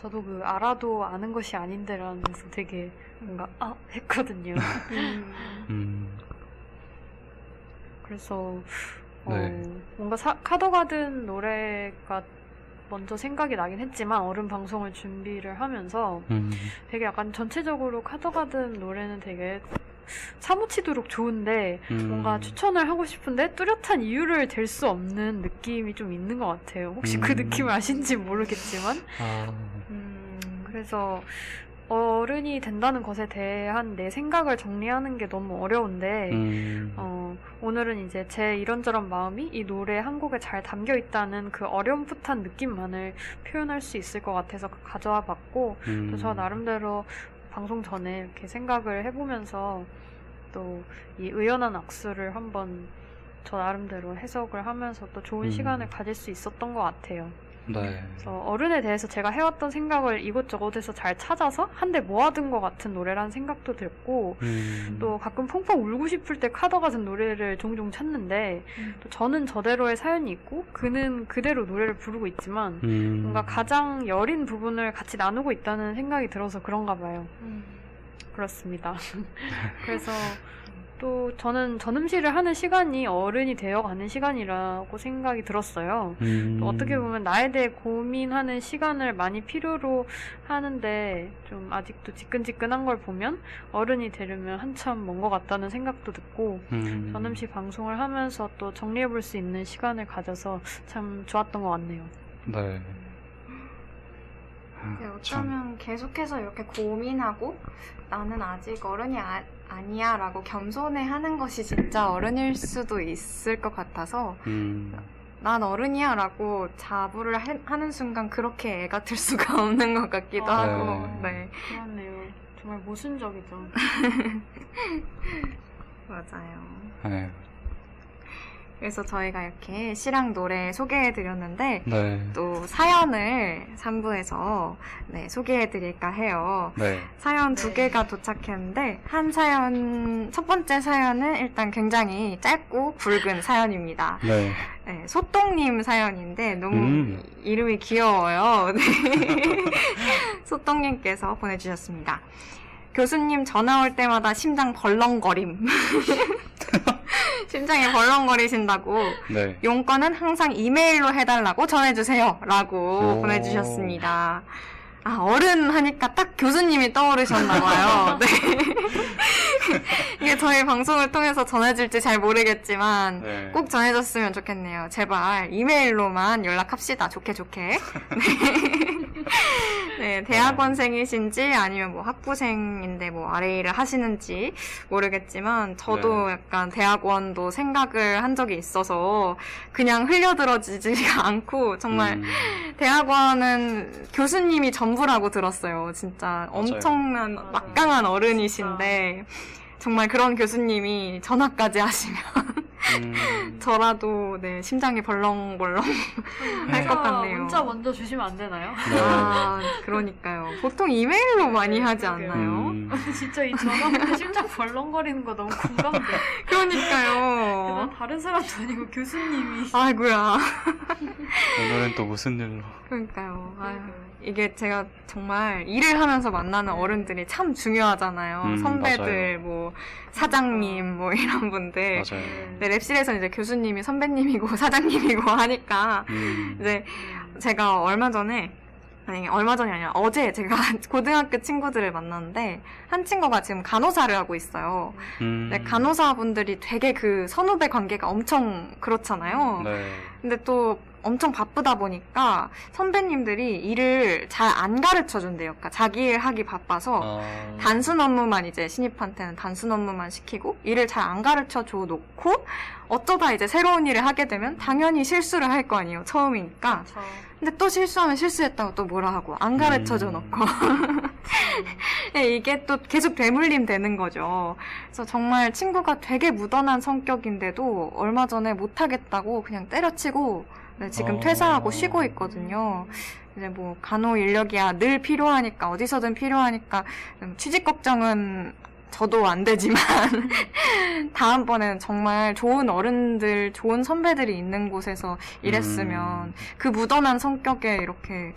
저도 그 알아도 아는 것이 아닌데라는 데서 되게 뭔가 아 했거든요. 음. 음, 그래서 어, 네. 뭔가 사- 카더가든 노래가 먼저 생각이 나긴 했지만 어른 방송을 준비를 하면서 음, 되게 약간 전체적으로 카더가든 노래는 되게 사무치도록 좋은데 음, 뭔가 추천을 하고 싶은데 뚜렷한 이유를 댈 수 없는 느낌이 좀 있는 것 같아요. 혹시 그 음. 느낌을 아신지 모르겠지만 아, 음, 그래서 어른이 된다는 것에 대한 내 생각을 정리하는 게 너무 어려운데 음, 어, 오늘은 이제 제 이런저런 마음이 이 노래 한 곡에 잘 담겨 있다는 그 어렴풋한 느낌만을 표현할 수 있을 것 같아서 가져와 봤고 음, 또저 나름대로 방송 전에 이렇게 생각을 해보면서 또 이 의연한 악수를 한번 저 나름대로 해석을 하면서 또 좋은 음. 시간을 가질 수 있었던 것 같아요. 네. 그래서 어른에 대해서 제가 해왔던 생각을 이곳저곳에서 잘 찾아서 한데 모아둔 것 같은 노래라는 생각도 들고 음, 또 가끔 펑펑 울고 싶을 때 카더 같은 노래를 종종 찾는데 음. 또 저는 저대로의 사연이 있고 그는 그대로 노래를 부르고 있지만 음, 뭔가 가장 여린 부분을 같이 나누고 있다는 생각이 들어서 그런가 봐요. 그렇습니다. 그래서 또 저는 전음시를 하는 시간이 어른이 되어가는 시간이라고 생각이 들었어요. 음, 또 어떻게 보면 나에 대해 고민하는 시간을 많이 필요로 하는데 좀 아직도 지끈지끈한 걸 보면 어른이 되려면 한참 먼 것 같다는 생각도 듣고 음, 전음시 방송을 하면서 또 정리해 볼 수 있는 시간을 가져서 참 좋았던 것 같네요. 네. 네, 참, 어쩌면 계속해서 이렇게 고민하고 나는 아직 어른이 아, 아니야 라고 겸손해 하는 것이 진짜 어른일 수도 있을 것 같아서 음, 난 어른이야 라고 자부를 해- 하는 순간 그렇게 애가 들 수가 없는 것 같기도 아, 하고 네. 네 그렇네요. 정말 모순적이죠. 맞아요. 네. 그래서 저희가 이렇게 시랑 노래 소개해드렸는데 네. 또 사연을 3부에서 네, 소개해드릴까 해요. 네. 사연 두 네. 개가 도착했는데 한 사연 첫 번째 사연은 일단 굉장히 짧고 굵은 사연입니다. 네. 네, 소똥님 사연인데 너무 음. 이름이 귀여워요. 네. 소똥님께서 보내주셨습니다. 교수님 전화 올 때마다 심장 벌렁거림. 심장이 벌렁거리신다고 네. 용건은 항상 이메일로 해달라고 전해주세요. 라고 오. 보내주셨습니다. 아, 어른 하니까 딱 교수님이 떠오르셨나봐요. 네. 이게 저희 방송을 통해서 전해질지 잘 모르겠지만, 네. 꼭 전해졌으면 좋겠네요. 제발 이메일로만 연락합시다. 좋게 좋게. 네. 네, 대학원생이신지 아니면 뭐 학부생인데 뭐 RA를 하시는지 모르겠지만 저도 네. 약간 대학원도 생각을 한 적이 있어서 그냥 흘려들어지지가 않고 정말 음, 대학원은 교수님이 전 부라고 들었어요. 진짜 엄청난 맞아요. 막강한 어른이신데 정말 그런 교수님이 전화까지 하시면 음, 저라도 네 심장이 벌렁벌렁 할 것 같네요. 문자 먼저 주시면 안 되나요? 네. 아 그러니까요. 보통 이메일로 많이 네, 하지. 않나요? 음, 진짜 이 전화부터 심장 벌렁거리는 거 너무 공감돼. 난 그러니까요. 다른 사람도 아니고 교수님이. 아이고야. 오늘은 또 무슨 일로? 그러니까요. 아유, 이게 제가 정말 일을 하면서 만나는 어른들이 참 중요하잖아요. 음, 선배들, 맞아요. 뭐 사장님, 뭐 이런 분들. 맞아요. 네, 랩실에서 이제 교수님이 선배님이고 사장님이고 하니까 음, 이제 제가 얼마 전에 아니 얼마 전이 아니라 어제 제가 고등학교 친구들을 만났는데 한 친구가 지금 간호사를 하고 있어요. 음, 네, 간호사분들이 되게 그 선후배 관계가 엄청 그렇잖아요. 네. 근데 또 엄청 바쁘다 보니까 선배님들이 일을 잘 안 가르쳐 준대요. 그러니까 자기 일 하기 바빠서 아, 단순 업무만 이제 신입한테는 단순 업무만 시키고 일을 잘 안 가르쳐 줘 놓고 어쩌다 이제 새로운 일을 하게 되면 당연히 실수를 할 거 아니에요. 처음이니까. 그쵸. 근데 또 실수하면 실수했다고 또 뭐라 하고 안 가르쳐 줘 음. 놓고 네, 이게 또 계속 되물림 되는 거죠. 그래서 정말 친구가 되게 무던한 성격인데도 얼마 전에 못하겠다고 그냥 때려치고 네, 지금 어. 퇴사하고 쉬고 있거든요. 이제 뭐 간호 인력이야 늘 필요하니까 어디서든 필요하니까 음, 취직 걱정은 저도 안 되지만 다음번에는 정말 좋은 어른들, 좋은 선배들이 있는 곳에서 일했으면 음. 그 무던한 성격에 이렇게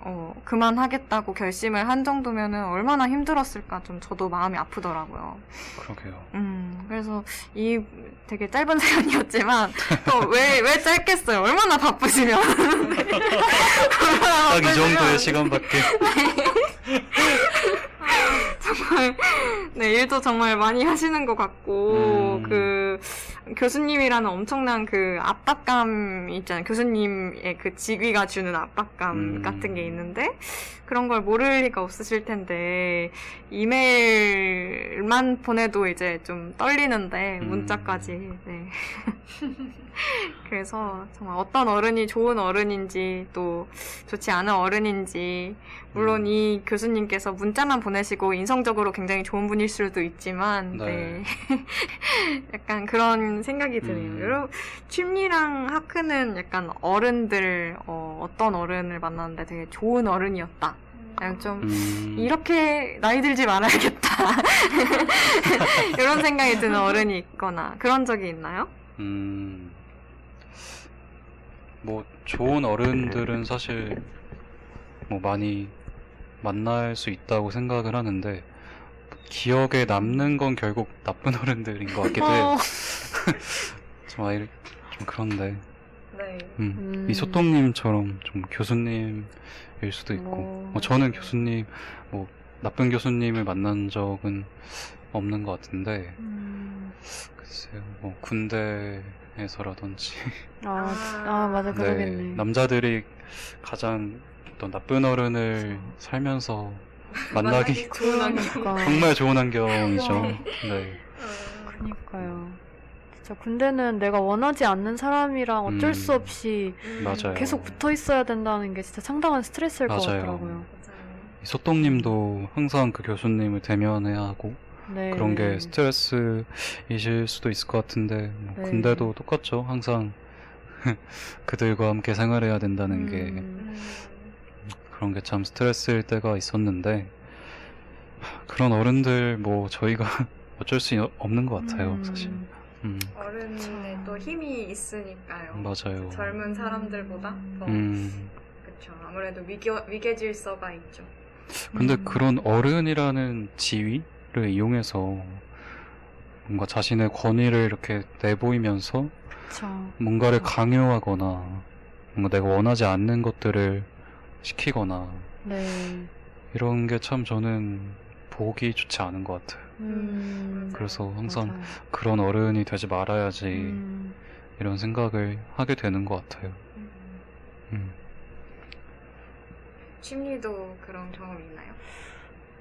어, 그만하겠다고 결심을 한 정도면은 얼마나 힘들었을까 좀 저도 마음이 아프더라고요. 그러게요. 음, 그래서 이 되게 짧은 사연이었지만 또왜왜 짧겠어요? 얼마나 바쁘시면 딱이 정도의 시간밖에. 정말 네 일도 정말 많이 하시는 것 같고 음. 그 교수님이라는 엄청난 그 압박감 있잖아요. 교수님의 그 직위가 주는 압박감 음. 같은 게 있는데 그런 걸 모를 리가 없으실 텐데 이메일만 보내도 이제 좀 떨리는데 음. 문자까지 네. 그래서 정말 어떤 어른이 좋은 어른인지 또 좋지 않은 어른인지 물론 음. 이 교수님께서 문자만 보내시고 인성적으로 굉장히 좋은 분일 수도 있지만 네. 네. 약간 그런 생각이 드네요. 음. 여러분 취미랑 하크는 약간 어른들 어, 떤 어른을 만났는데 되게 좋은 어른이었다. 그냥 좀 음. 이렇게 나이 들지 말아야겠다. 이런 생각이 드는 어른이 있거나 그런 적이 있나요? 음, 뭐, 좋은 어른들은 사실, 뭐, 많이 만날 수 있다고 생각을 하는데, 기억에 남는 건 결국 나쁜 어른들인 것 같기도 해요. 어, 좀, 아이, 좀 그런데, 네. 음, 음. 이 소똥님처럼 좀 교수님일 수도 있고, 어. 뭐 저는 교수님, 뭐, 나쁜 교수님을 만난 적은 없는 것 같은데, 음, 글쎄요, 뭐, 군대에서라든지, 아, 아, 맞아, 그러겠네. 네, 남자들이 가장 어떤 나쁜 어른을 살면서 만나기 좋은 환경. 그러니까. 정말 좋은 환경이죠. 네. 그니까요. 진짜 군대는 내가 원하지 않는 사람이랑 어쩔 음. 수 없이 맞아요. 계속 붙어 있어야 된다는 게 진짜 상당한 스트레스일 것 맞아요. 같더라고요. 이소똥님도 항상 그 교수님을 대면해야 하고 네. 그런 게 스트레스이실 수도 있을 것 같은데 뭐 네. 군대도 똑같죠. 항상 그들과 함께 생활해야 된다는 게 음, 그런 게 참 스트레스일 때가 있었는데 하, 그런 어른들 뭐 저희가 어쩔 수 없는 것 같아요, 음, 사실. 음, 어른의 또 힘이 있으니까요. 맞아요. 젊은 사람들보다 더 음. 그렇죠. 아무래도 위겨, 위계질서가 있죠. 근데 음. 그런 어른이라는 지위를 이용해서 뭔가 자신의 권위를 이렇게 내보이면서 그쵸. 뭔가를 강요하거나 뭔가 내가 원하지 않는 것들을 시키거나 네. 이런 게 참 저는 보기 좋지 않은 것 같아요. 음, 그래서 항상 맞아요. 그런 어른이 되지 말아야지 음, 이런 생각을 하게 되는 것 같아요. 음. 취미도 그런 경험 있나요?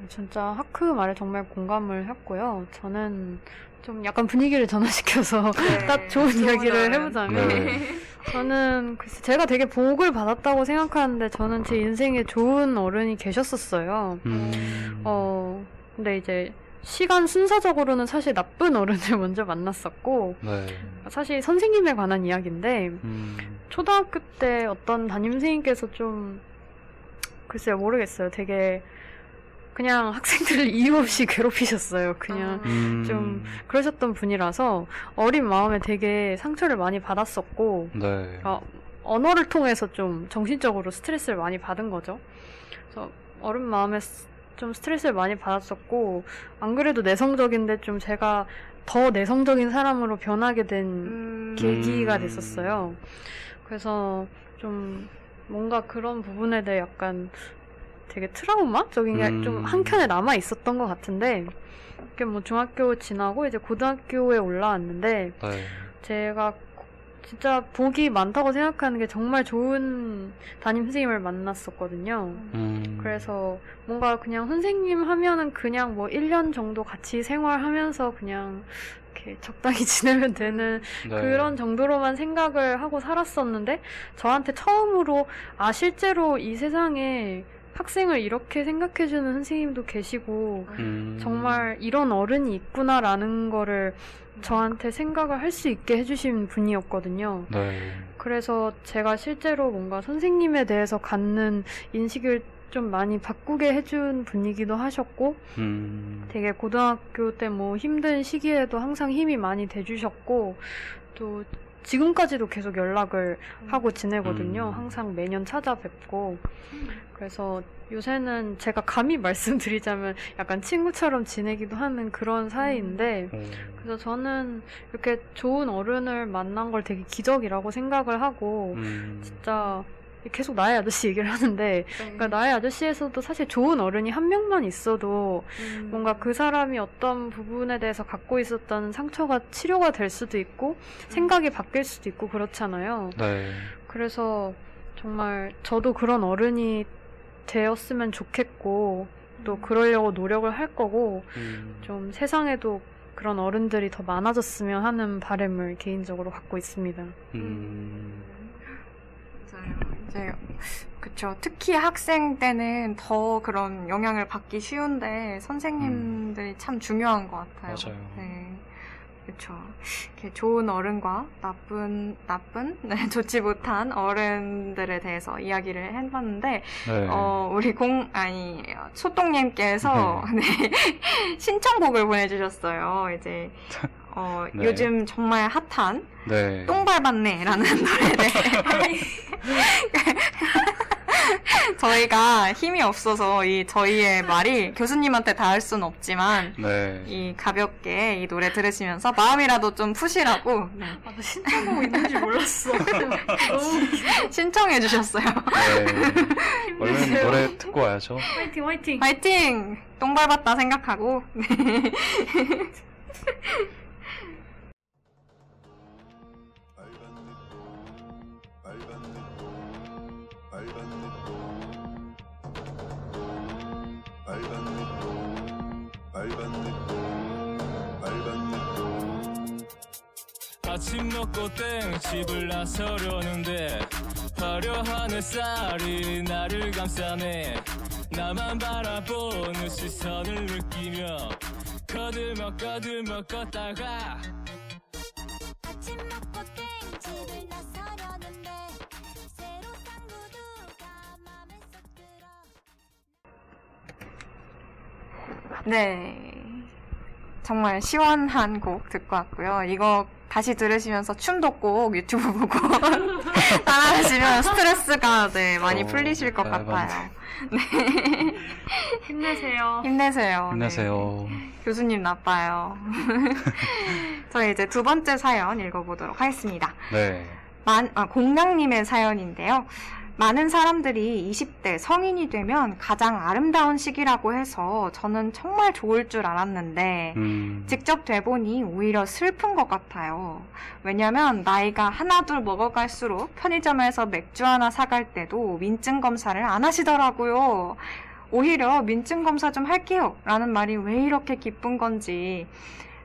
진짜 하크 말에 정말 공감을 했고요. 저는 좀 약간 분위기를 전환시켜서 네, 딱 좋은 좋은 이야기를. 해보자면 네. 저는 글쎄 제가 되게 복을 받았다고 생각하는데 저는 제 인생에 좋은 어른이 계셨었어요. 음. 어 근데 이제 시간 순서적으로는 사실 나쁜 어른을 먼저 만났었고 네. 사실 선생님에 관한 이야기인데 음. 초등학교 때 어떤 담임 선생님께서 좀 글쎄요 모르겠어요. 되게 그냥 학생들을 이유 없이 괴롭히셨어요. 그냥 음. 좀 그러셨던 분이라서 어린 마음에 되게 상처를 많이 받았었고 네. 어, 언어를 통해서 좀 정신적으로 스트레스를 많이 받은 거죠. 그래서 어른 마음에 스- 좀 스트레스를 많이 받았었고 안 그래도 내성적인데 좀 제가 더 내성적인 사람으로 변하게 된 음, 계기가 음. 됐었어요. 그래서 좀 뭔가 그런 부분에 대해 약간 되게 트라우마적인 게 음. 좀 한켠에 남아 있었던 것 같은데 이렇게 뭐 중학교 지나고 이제 고등학교에 올라왔는데 네. 제가 진짜 복이 많다고 생각하는 게 정말 좋은 담임 선생님을 만났었거든요. 음. 그래서 뭔가 그냥 선생님 하면은 그냥 뭐 1년 정도 같이 생활하면서 그냥 이렇게 적당히 지내면 되는 네. 그런 정도로만 생각을 하고 살았었는데 저한테 처음으로 아 실제로 이 세상에 학생을 이렇게 생각해주는 선생님도 계시고 음. 정말 이런 어른이 있구나라는 거를 저한테 생각을 할 수 있게 해주신 분이었거든요. 네. 그래서 제가 실제로 뭔가 선생님에 대해서 갖는 인식을 좀 많이 바꾸게 해준 분이기도 하셨고 음. 되게 고등학교 때 뭐 힘든 시기에도 항상 힘이 많이 돼주셨고 또 지금까지도 계속 연락을 하고 지내거든요. 음. 항상 매년 찾아뵙고 그래서 요새는 제가 감히 말씀드리자면 약간 친구처럼 지내기도 하는 그런 사이인데 오. 그래서 저는 이렇게 좋은 어른을 만난 걸 되게 기적이라고 생각을 하고 음. 진짜 계속 나의 아저씨 얘기를 하는데 그러니까 나의 아저씨에서도 사실 좋은 어른이 한 명만 있어도 음. 뭔가 그 사람이 어떤 부분에 대해서 갖고 있었던 상처가 치료가 될 수도 있고 생각이 바뀔 수도 있고 그렇잖아요. 네. 그래서 정말 저도 그런 어른이 되었으면 좋겠고 또 그러려고 노력을 할 거고 음, 좀 세상에도 그런 어른들이 더 많아졌으면 하는 바람을 개인적으로 갖고 있습니다. 음, 맞아요. 이제 그쵸. 특히 학생 때는 더 그런 영향을 받기 쉬운데 선생님들이 참 중요한 것 같아요. 맞아요. 네. 그쵸. 이렇게 좋은 어른과 나쁜, 나쁜, 네, 좋지 못한 어른들에 대해서 이야기를 해봤는데, 네. 어, 우리 공, 아니, 소똥님께서, 네, 신청곡을 보내주셨어요. 이제, 어, 네. 요즘 정말 핫한, 네. 똥 밟았네라는 노래를 저희가 힘이 없어서 이 저희의 말이 교수님한테 닿을 순 없지만 네. 이 가볍게 이 노래 들으시면서 마음이라도 좀 푸시라고 네, 아, 나 신청곡 있는지 몰랐어. 신청해 주셨어요. 네. 얼른 노래 듣고 와야죠. 화이팅 화이팅. 파이팅! 똥 밟았다 생각하고 네. 아침 먹고 땡 집을 나서려는데 화려한 햇살이 나를 감싸네 나만 바라보는 시선을 느끼며 거들먹 거들먹 걷다가 네. 정말 시원한 곡 듣고 왔고요. 이거 다시 들으시면서 춤도 꼭 유튜브 보고 따라하시면 스트레스가 네, 많이 어, 풀리실 것 네, 같아요. 힘내세요. 힘내세요. 힘내세요. 네. 교수님 나빠요. 저희 이제 두 번째 사연 읽어보도록 하겠습니다. 네. 만, 아, 공랑님의 사연인데요. 많은 사람들이 20대 성인이 되면 가장 아름다운 시기라고 해서 저는 정말 좋을 줄 알았는데, 음, 직접 돼보니 오히려 슬픈 것 같아요. 왜냐면 나이가 하나둘 먹어갈수록 편의점에서 맥주 하나 사갈 때도 민증 검사를 안 하시더라고요. 오히려 민증 검사 좀 할게요. 라는 말이 왜 이렇게 기쁜 건지.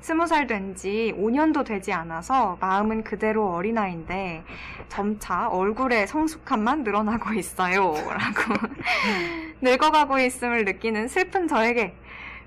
스무 살 된 지 5년도 되지 않아서 마음은 그대로 어린아이인데 점차 얼굴의 성숙함만 늘어나고 있어요. 라고. 늙어가고 있음을 느끼는 슬픈 저에게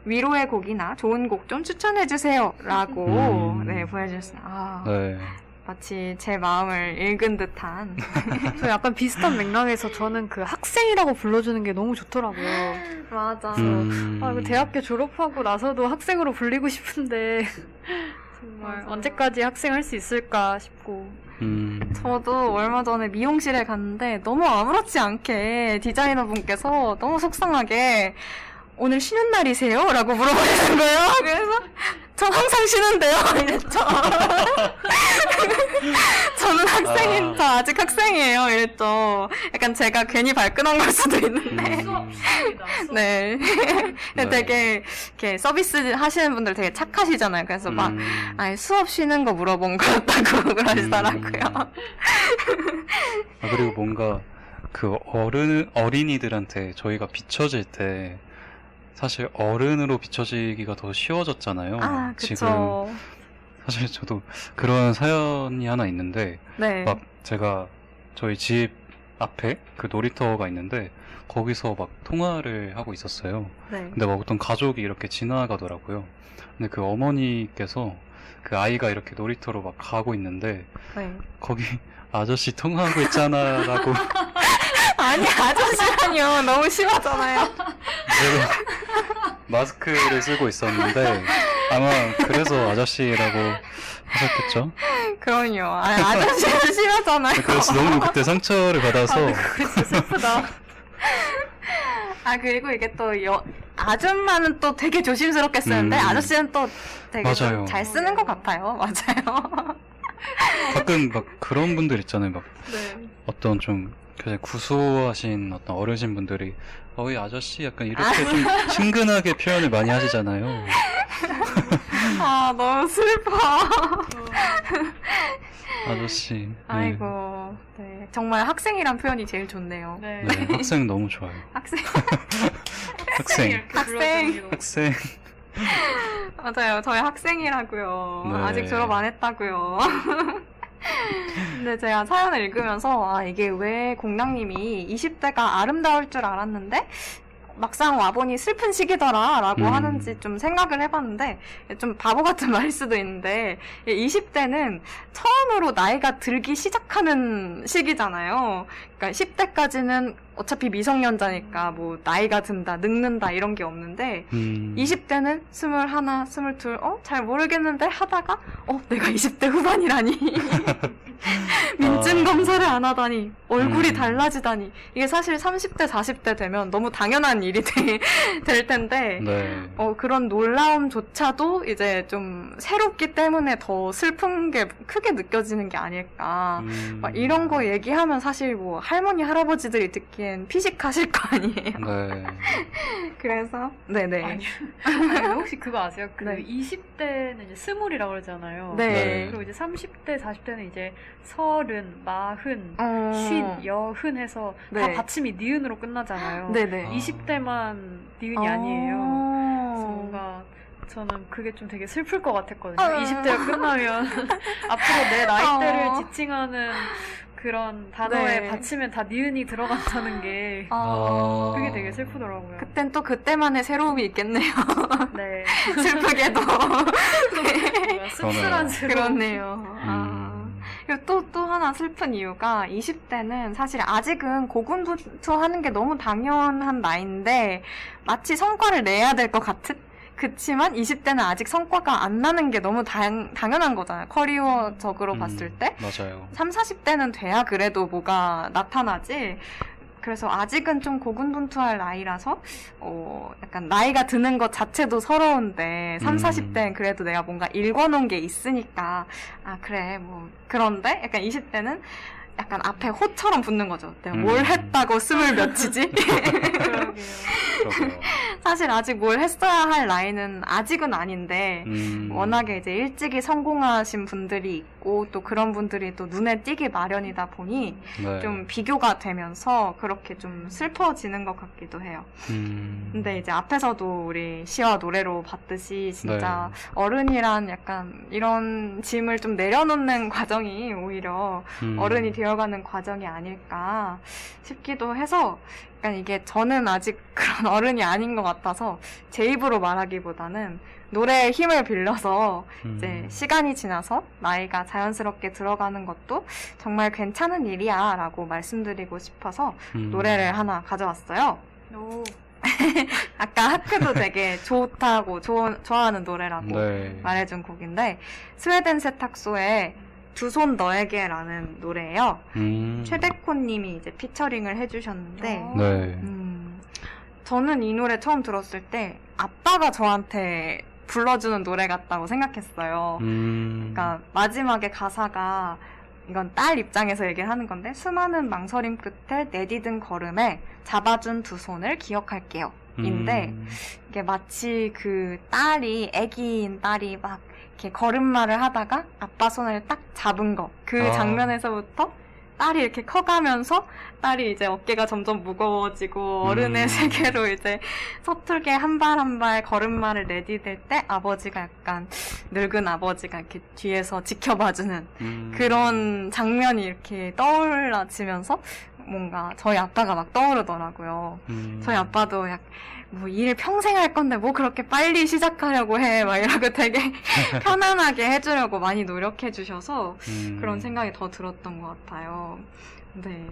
위로의 곡이나 좋은 곡 좀 추천해주세요. 라고, 음. 네, 보내주셨어요. 아, 네. 마치 제 마음을 읽은 듯한. 저 약간 비슷한 맥락에서 저는 그 학생이라고 불러주는 게 너무 좋더라고요. 맞아. 음, 아, 그 대학교 졸업하고 나서도 학생으로 불리고 싶은데 정말 맞아요. 언제까지 학생 할 수 있을까 싶고 음, 저도 얼마 전에 미용실에 갔는데 너무 아무렇지 않게 디자이너 분께서 너무 속상하게 오늘 쉬는 날이세요? 라고 물어보시는 거예요. 그래서 저 항상 쉬는데요. 이랬죠. 저는 학생인, 아. 저 아직 학생이에요. 이랬죠. 약간 제가 괜히 발끈한 걸 수도 있는데. 음, 네. 네. 되게 이렇게 서비스 하시는 분들 되게 착하시잖아요. 그래서 막 음, 아니 수업 쉬는 거 물어본 거 같다고 그러시더라고요. 아, 그리고 뭔가 그 어른, 어린이들한테 저희가 비춰질 때 사실 어른으로 비춰지기가 더 쉬워졌잖아요. 아, 지금. 사실 저도 그런 사연이 하나 있는데 네. 막 제가 저희 집 앞에 그 놀이터가 있는데 거기서 막 통화를 하고 있었어요. 네. 근데 막 어떤 가족이 이렇게 지나가더라고요. 근데 그 어머니께서 그 아이가 이렇게 놀이터로 막 가고 있는데 네. 거기 아저씨 통화하고 있잖아라고 아니 아저씨라니요. 너무 심하잖아요. 마스크를 쓰고 있었는데 아마 그래서 아저씨라고 하셨겠죠. 그럼요. 아, 아저씨는 심하잖아요. 그래서 너무 그때 상처를 받아서 그거 진짜 슬프다. 아 그리고 이게 또 여, 아줌마는 또 되게 조심스럽게 쓰는데 음. 아저씨는 또 되게 좀 맞아요. 잘 쓰는 것 같아요. 맞아요. 가끔 막 그런 분들 있잖아요. 막 네. 어떤 좀 그 구수하신 어떤 어르신 분들이 어이 아저씨 약간 이렇게 좀 친근하게 표현을 많이 하시잖아요. 아, 너무 슬퍼. 아저씨. 네. 아이고, 네. 정말 학생이란 표현이 제일 좋네요. 네. 네, 학생 너무 좋아요. 학생. 학생. 학생. 학생. 맞아요. 저희 학생이라고요. 네. 아직 졸업 안 했다고요. 근데 제가 사연을 읽으면서 아 이게 왜 공랑님이 20대가 아름다울 줄 알았는데 막상 와보니 슬픈 시기더라라고 음. 하는지 좀 생각을 해봤는데 좀 바보 같은 말일 수도 있는데 20대는 처음으로 나이가 들기 시작하는 시기잖아요. 그러니까 10대까지는 어차피 미성년자니까 뭐 나이가 든다, 늙는다 이런 게 없는데 음. 20대는 21, 22, 어? 잘 모르겠는데 하다가, 어? 내가 20대 후반이라니. 민증 아. 검사를 안 하다니. 얼굴이 음. 달라지다니. 이게 사실 30대, 40대 되면 너무 당연한 일이 되- 될 텐데, 네. 어, 그런 놀라움조차도 이제 좀 새롭기 때문에 더 슬픈 게 크게 느껴지는 게 아닐까. 음. 막 이런 거 얘기하면 사실 뭐 할머니, 할아버지들이 듣기엔 피식하실 거 아니에요. 네. 그래서, 네네. 아니요. 아니, 혹시 그거 아세요? 그 네. 20대는 이제 스물이라고 그러잖아요. 네. 네. 그리고 이제 30대, 40대는 이제 서 른, 마흔, 어. 쉰, 여흔 해서 네. 다 받침이 니은으로 끝나잖아요. 네네. 20대만 니은이 아니에요. 그래서 뭔가 저는 그게 좀 되게 슬플 것 같았거든요. 어. 20대가 끝나면 앞으로 내 나이대를 어. 지칭하는 그런 단어에 네. 받침에 다 니은이 들어간다는 게 어. 아. 그게 되게 슬프더라고요. 그땐 또 그때만의 새로움이 있겠네요. 네. 슬프게도. 뭔가 씁쓸한 새로움. 그렇네요. 아. 음. 그리고 또, 또 하나 슬픈 이유가 20대는 사실 아직은 고군분투하는 게 너무 당연한 나이인데 마치 성과를 내야 될 것 같은? 그치만 20대는 아직 성과가 안 나는 게 너무 당, 당연한 거잖아요. 커리어적으로 음, 봤을 때. 맞아요. 3, 40대는 돼야 그래도 뭐가 나타나지. 그래서 아직은 좀 고군분투할 나이라서, 어, 약간 나이가 드는 것 자체도 서러운데, 3, 음. 40대는 그래도 내가 뭔가 읽어놓은 게 있으니까, 아, 그래, 뭐. 그런데 약간 20대는 약간 앞에 호처럼 붙는 거죠. 내가 뭘 음. 했다고 스물 몇이지? 그러게요. 그러게요. 사실 아직 뭘 했어야 할 나이는 아직은 아닌데, 음. 워낙에 이제 일찍이 성공하신 분들이 있고 또 그런 분들이 또 눈에 띄기 마련이다 보니 네. 좀 비교가 되면서 그렇게 좀 슬퍼지는 것 같기도 해요. 음. 근데 이제 앞에서도 우리 시와 노래로 봤듯이 진짜 네. 어른이란 약간 이런 짐을 좀 내려놓는 과정이 오히려 음. 어른이 되어 가는 과정이 아닐까 싶기도 해서 약간 이게 저는 아직 그런 어른이 아닌 것 같아서 제 입으로 말하기보다는 노래의 힘을 빌려서 음. 이제 시간이 지나서 나이가 자연스럽게 들어가는 것도 정말 괜찮은 일이야 라고 말씀드리고 싶어서 음. 노래를 하나 가져왔어요. 오, 아까 하크도 되게 좋다고 좋- 좋아하는 노래라고 네. 말해준 곡인데 스웨덴 세탁소의 두 손 너에게라는 노래예요. 음. 최백호님이 이제 피처링을 해주셨는데 어. 네. 음, 저는 이 노래 처음 들었을 때 아빠가 저한테 불러주는 노래 같다고 생각했어요. 음. 그러니까 마지막에 가사가 이건 딸 입장에서 얘기를 하는 건데 수많은 망설임 끝에 내디딘 걸음에 잡아준 두 손을 기억할게요. 인데 음. 이게 마치 그 딸이 아기인 딸이 막 이렇게 걸음마를 하다가 아빠 손을 딱 잡은 거 그 아. 장면에서부터 딸이 이렇게 커가면서 딸이 이제 어깨가 점점 무거워지고 어른의 음. 세계로 이제 서툴게 한 발 한 발 걸음마를 내디딜 때 아버지가 약간 늙은 아버지가 이렇게 뒤에서 지켜봐주는 음. 그런 장면이 이렇게 떠올라지면서 뭔가 저희 아빠가 막 떠오르더라고요. 음. 저희 아빠도 약, 뭐, 일 평생 할 건데, 뭐, 그렇게 빨리 시작하려고 해. 막 이러고 되게 편안하게 해주려고 많이 노력해 주셔서 음. 그런 생각이 더 들었던 것 같아요. 네.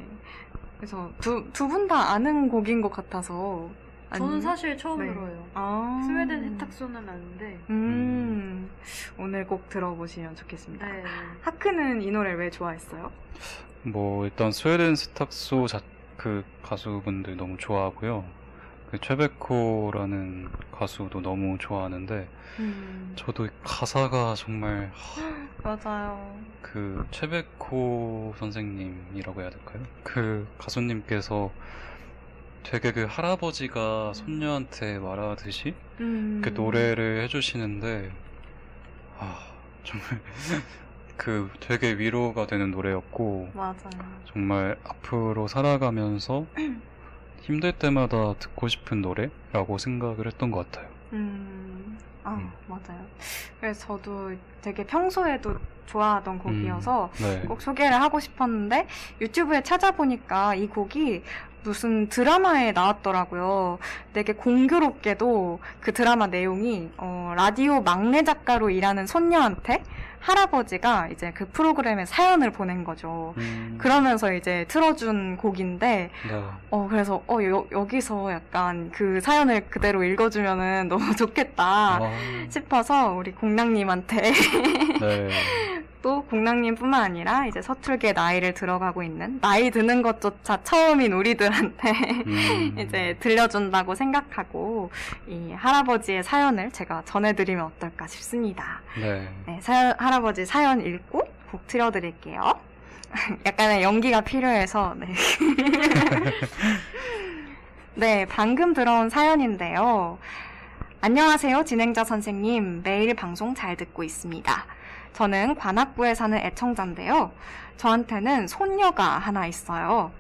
그래서 두, 두 분 다 아는 곡인 것 같아서. 저는 아니- 사실 처음 네. 들어요. 아. 스웨덴 세탁소는 아는데. 음. 오늘 꼭 들어보시면 좋겠습니다. 네. 하크는 이 노래 왜 좋아했어요? 뭐 일단 스웨덴 세탁소 자, 그 가수분들 너무 좋아하고요. 그 최백호라는 가수도 너무 좋아하는데 음, 저도 가사가 정말 맞아요. 그 최백호 선생님이라고 해야 될까요? 그 가수님께서 되게 그 할아버지가 손녀한테 말하듯이 음, 그 노래를 해주시는데 아 정말 그 되게 위로가 되는 노래였고 맞아요. 정말 앞으로 살아가면서 힘들 때마다 듣고 싶은 노래라고 생각을 했던 것 같아요. 음, 아, 음. 맞아요. 그래서 저도 되게 평소에도 좋아하던 곡이어서 네. 꼭 소개를 하고 싶었는데 유튜브에 찾아보니까 이 곡이 무슨 드라마에 나왔더라고요. 되게 공교롭게도 그 드라마 내용이 어, 라디오 막내 작가로 일하는 손녀한테 할아버지가 이제 그 프로그램에 사연을 보낸 거죠. 음, 그러면서 이제 틀어준 곡인데 네. 어, 그래서, 어, 여, 여기서 약간 그 사연을 그대로 읽어주면은 너무 좋겠다 아, 싶어서 우리 공랑님한테 네. 또 공랑님뿐만 아니라 이제 서툴게 나이를 들어가고 있는 나이 드는 것조차 처음인 우리들한테 음, 이제 들려준다고 생각하고 이 할아버지의 사연을 제가 전해드리면 어떨까 싶습니다. 네. 네, 사연, 할아버지 사연 읽고 곡 틀어드릴게요. 약간의 연기가 필요해서, 네. 네, 방금 들어온 사연인데요. 안녕하세요, 진행자 선생님. 매일 방송 잘 듣고 있습니다. 저는 관악구에 사는 애청자인데요. 저한테는 손녀가 하나 있어요.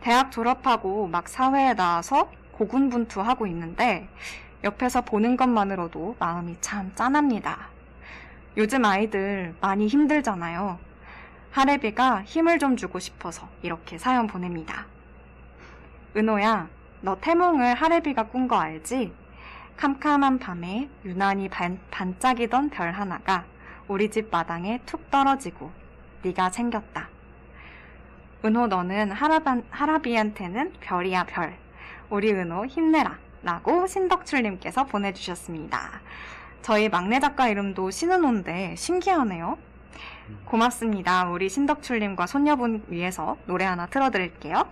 대학 졸업하고 막 사회에 나와서 고군분투하고 있는데, 옆에서 보는 것만으로도 마음이 참 짠합니다. 요즘 아이들 많이 힘들잖아요. 하레비가 힘을 좀 주고 싶어서 이렇게 사연 보냅니다. 은호야, 너 태몽을 하레비가 꾼 거 알지? 캄캄한 밤에 유난히 반, 반짝이던 별 하나가 우리 집 마당에 툭 떨어지고 네가 생겼다. 은호 너는 하라반, 하라비한테는 별이야 별. 우리 은호 힘내라. 라고 신덕출님께서 보내주셨습니다. 저희 막내 작가 이름도 신은호인데 신기하네요. 고맙습니다. 우리 신덕출님과 손녀분 위해서 노래 하나 틀어드릴게요.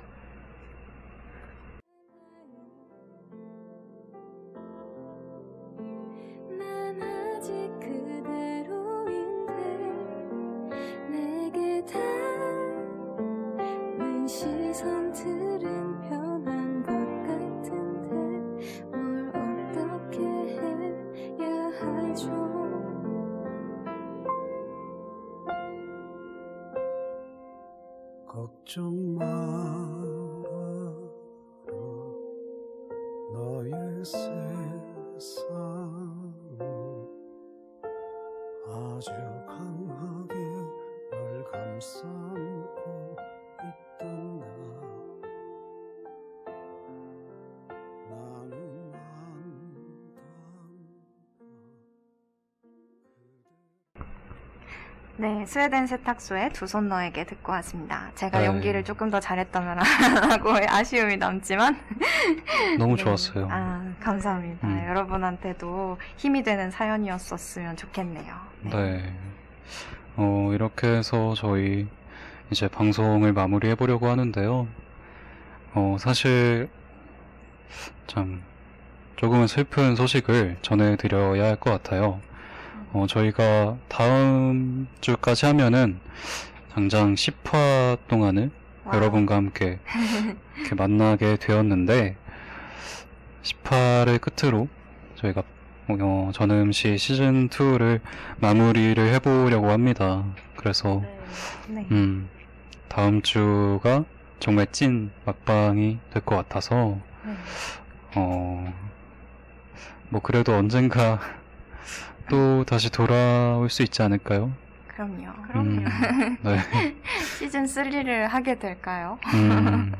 닿는 시선 들 걱정 마라. 너의 세상 아주 강하게 널 감싸 네, 스웨덴 세탁소의 두 손 너에게 듣고 왔습니다. 제가 네. 연기를 조금 더 잘했다면 하고 아쉬움이 남지만 너무 네. 좋았어요. 아, 감사합니다. 음. 여러분한테도 힘이 되는 사연이었었으면 좋겠네요. 네. 어, 이렇게 해서 저희 이제 방송을 마무리해 보려고 하는데요. 어, 사실 참 조금은 슬픈 소식을 전해드려야 할 것 같아요. 어, 저희가 다음 주까지 하면은 당장 10화 동안을 와우. 여러분과 함께 이렇게 만나게 되었는데 10화를 끝으로 저희가 어, 전음시 시즌 2를 마무리를 해보려고 합니다. 그래서 네. 네. 음, 다음 주가 정말 찐 막방이 될 것 같아서 네. 어, 뭐 그래도 언젠가 또 다시 돌아올 수 있지 않을까요? 그럼요. 그럼요. 음, 네. 시즌 3를 하게 될까요? 음,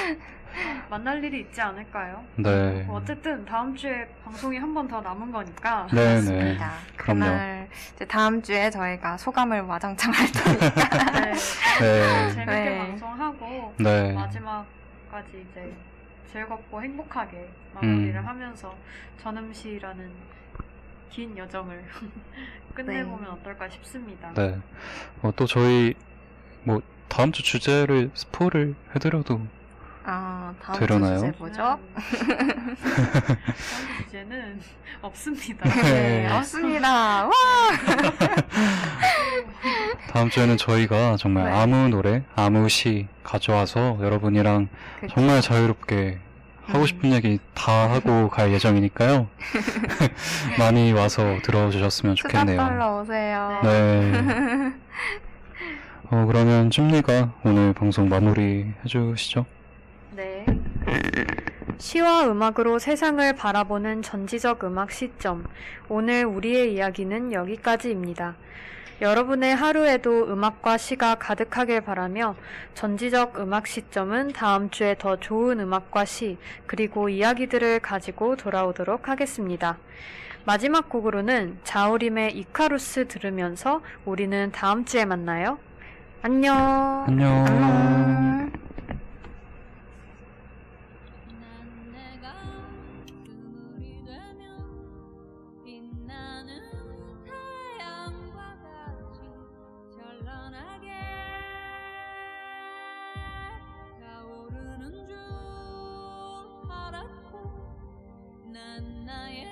만날 일이 있지 않을까요? 네. 뭐 어쨌든 다음 주에 방송이 한 번 더 남은 거니까 네네. 맞습니다. 그럼요. 그날 이제 다음 주에 저희가 소감을 와장창 할 테니까. 네, 네. 재밌게 네. 방송하고 네. 마지막까지 이제 즐겁고 행복하게 마무리를 음. 하면서 전음시라는 긴 여정을 끝내보면 네. 어떨까 싶습니다. 네. 어, 또 저희 뭐 다음 주 주제를 스포를 해드려도 아, 어, 다음 되려나요? 주 주제 뭐죠? 음. 다음 주제는 없습니다. 네, 네. 없습니다. 와! 다음 주에는 저희가 정말 네. 아무 노래, 아무 시 가져와서 여러분이랑 그쵸. 정말 자유롭게 하고 음. 싶은 얘기 다 하고 갈 예정이니까요. 많이 와서 들어주셨으면 수다 좋겠네요. 떨러 오세요. 네. 어, 그러면 찜리가 오늘 방송 마무리 해주시죠. 네. 시와 음악으로 세상을 바라보는 전지적 음악 시점. 오늘 우리의 이야기는 여기까지입니다. 여러분의 하루에도 음악과 시가 가득하길 바라며 전지적 음악 시점은 다음 주에 더 좋은 음악과 시, 그리고 이야기들을 가지고 돌아오도록 하겠습니다. 마지막 곡으로는 자우림의 이카루스 들으면서 우리는 다음 주에 만나요. 안녕. 안녕. 안녕. 알았고 난 나의 절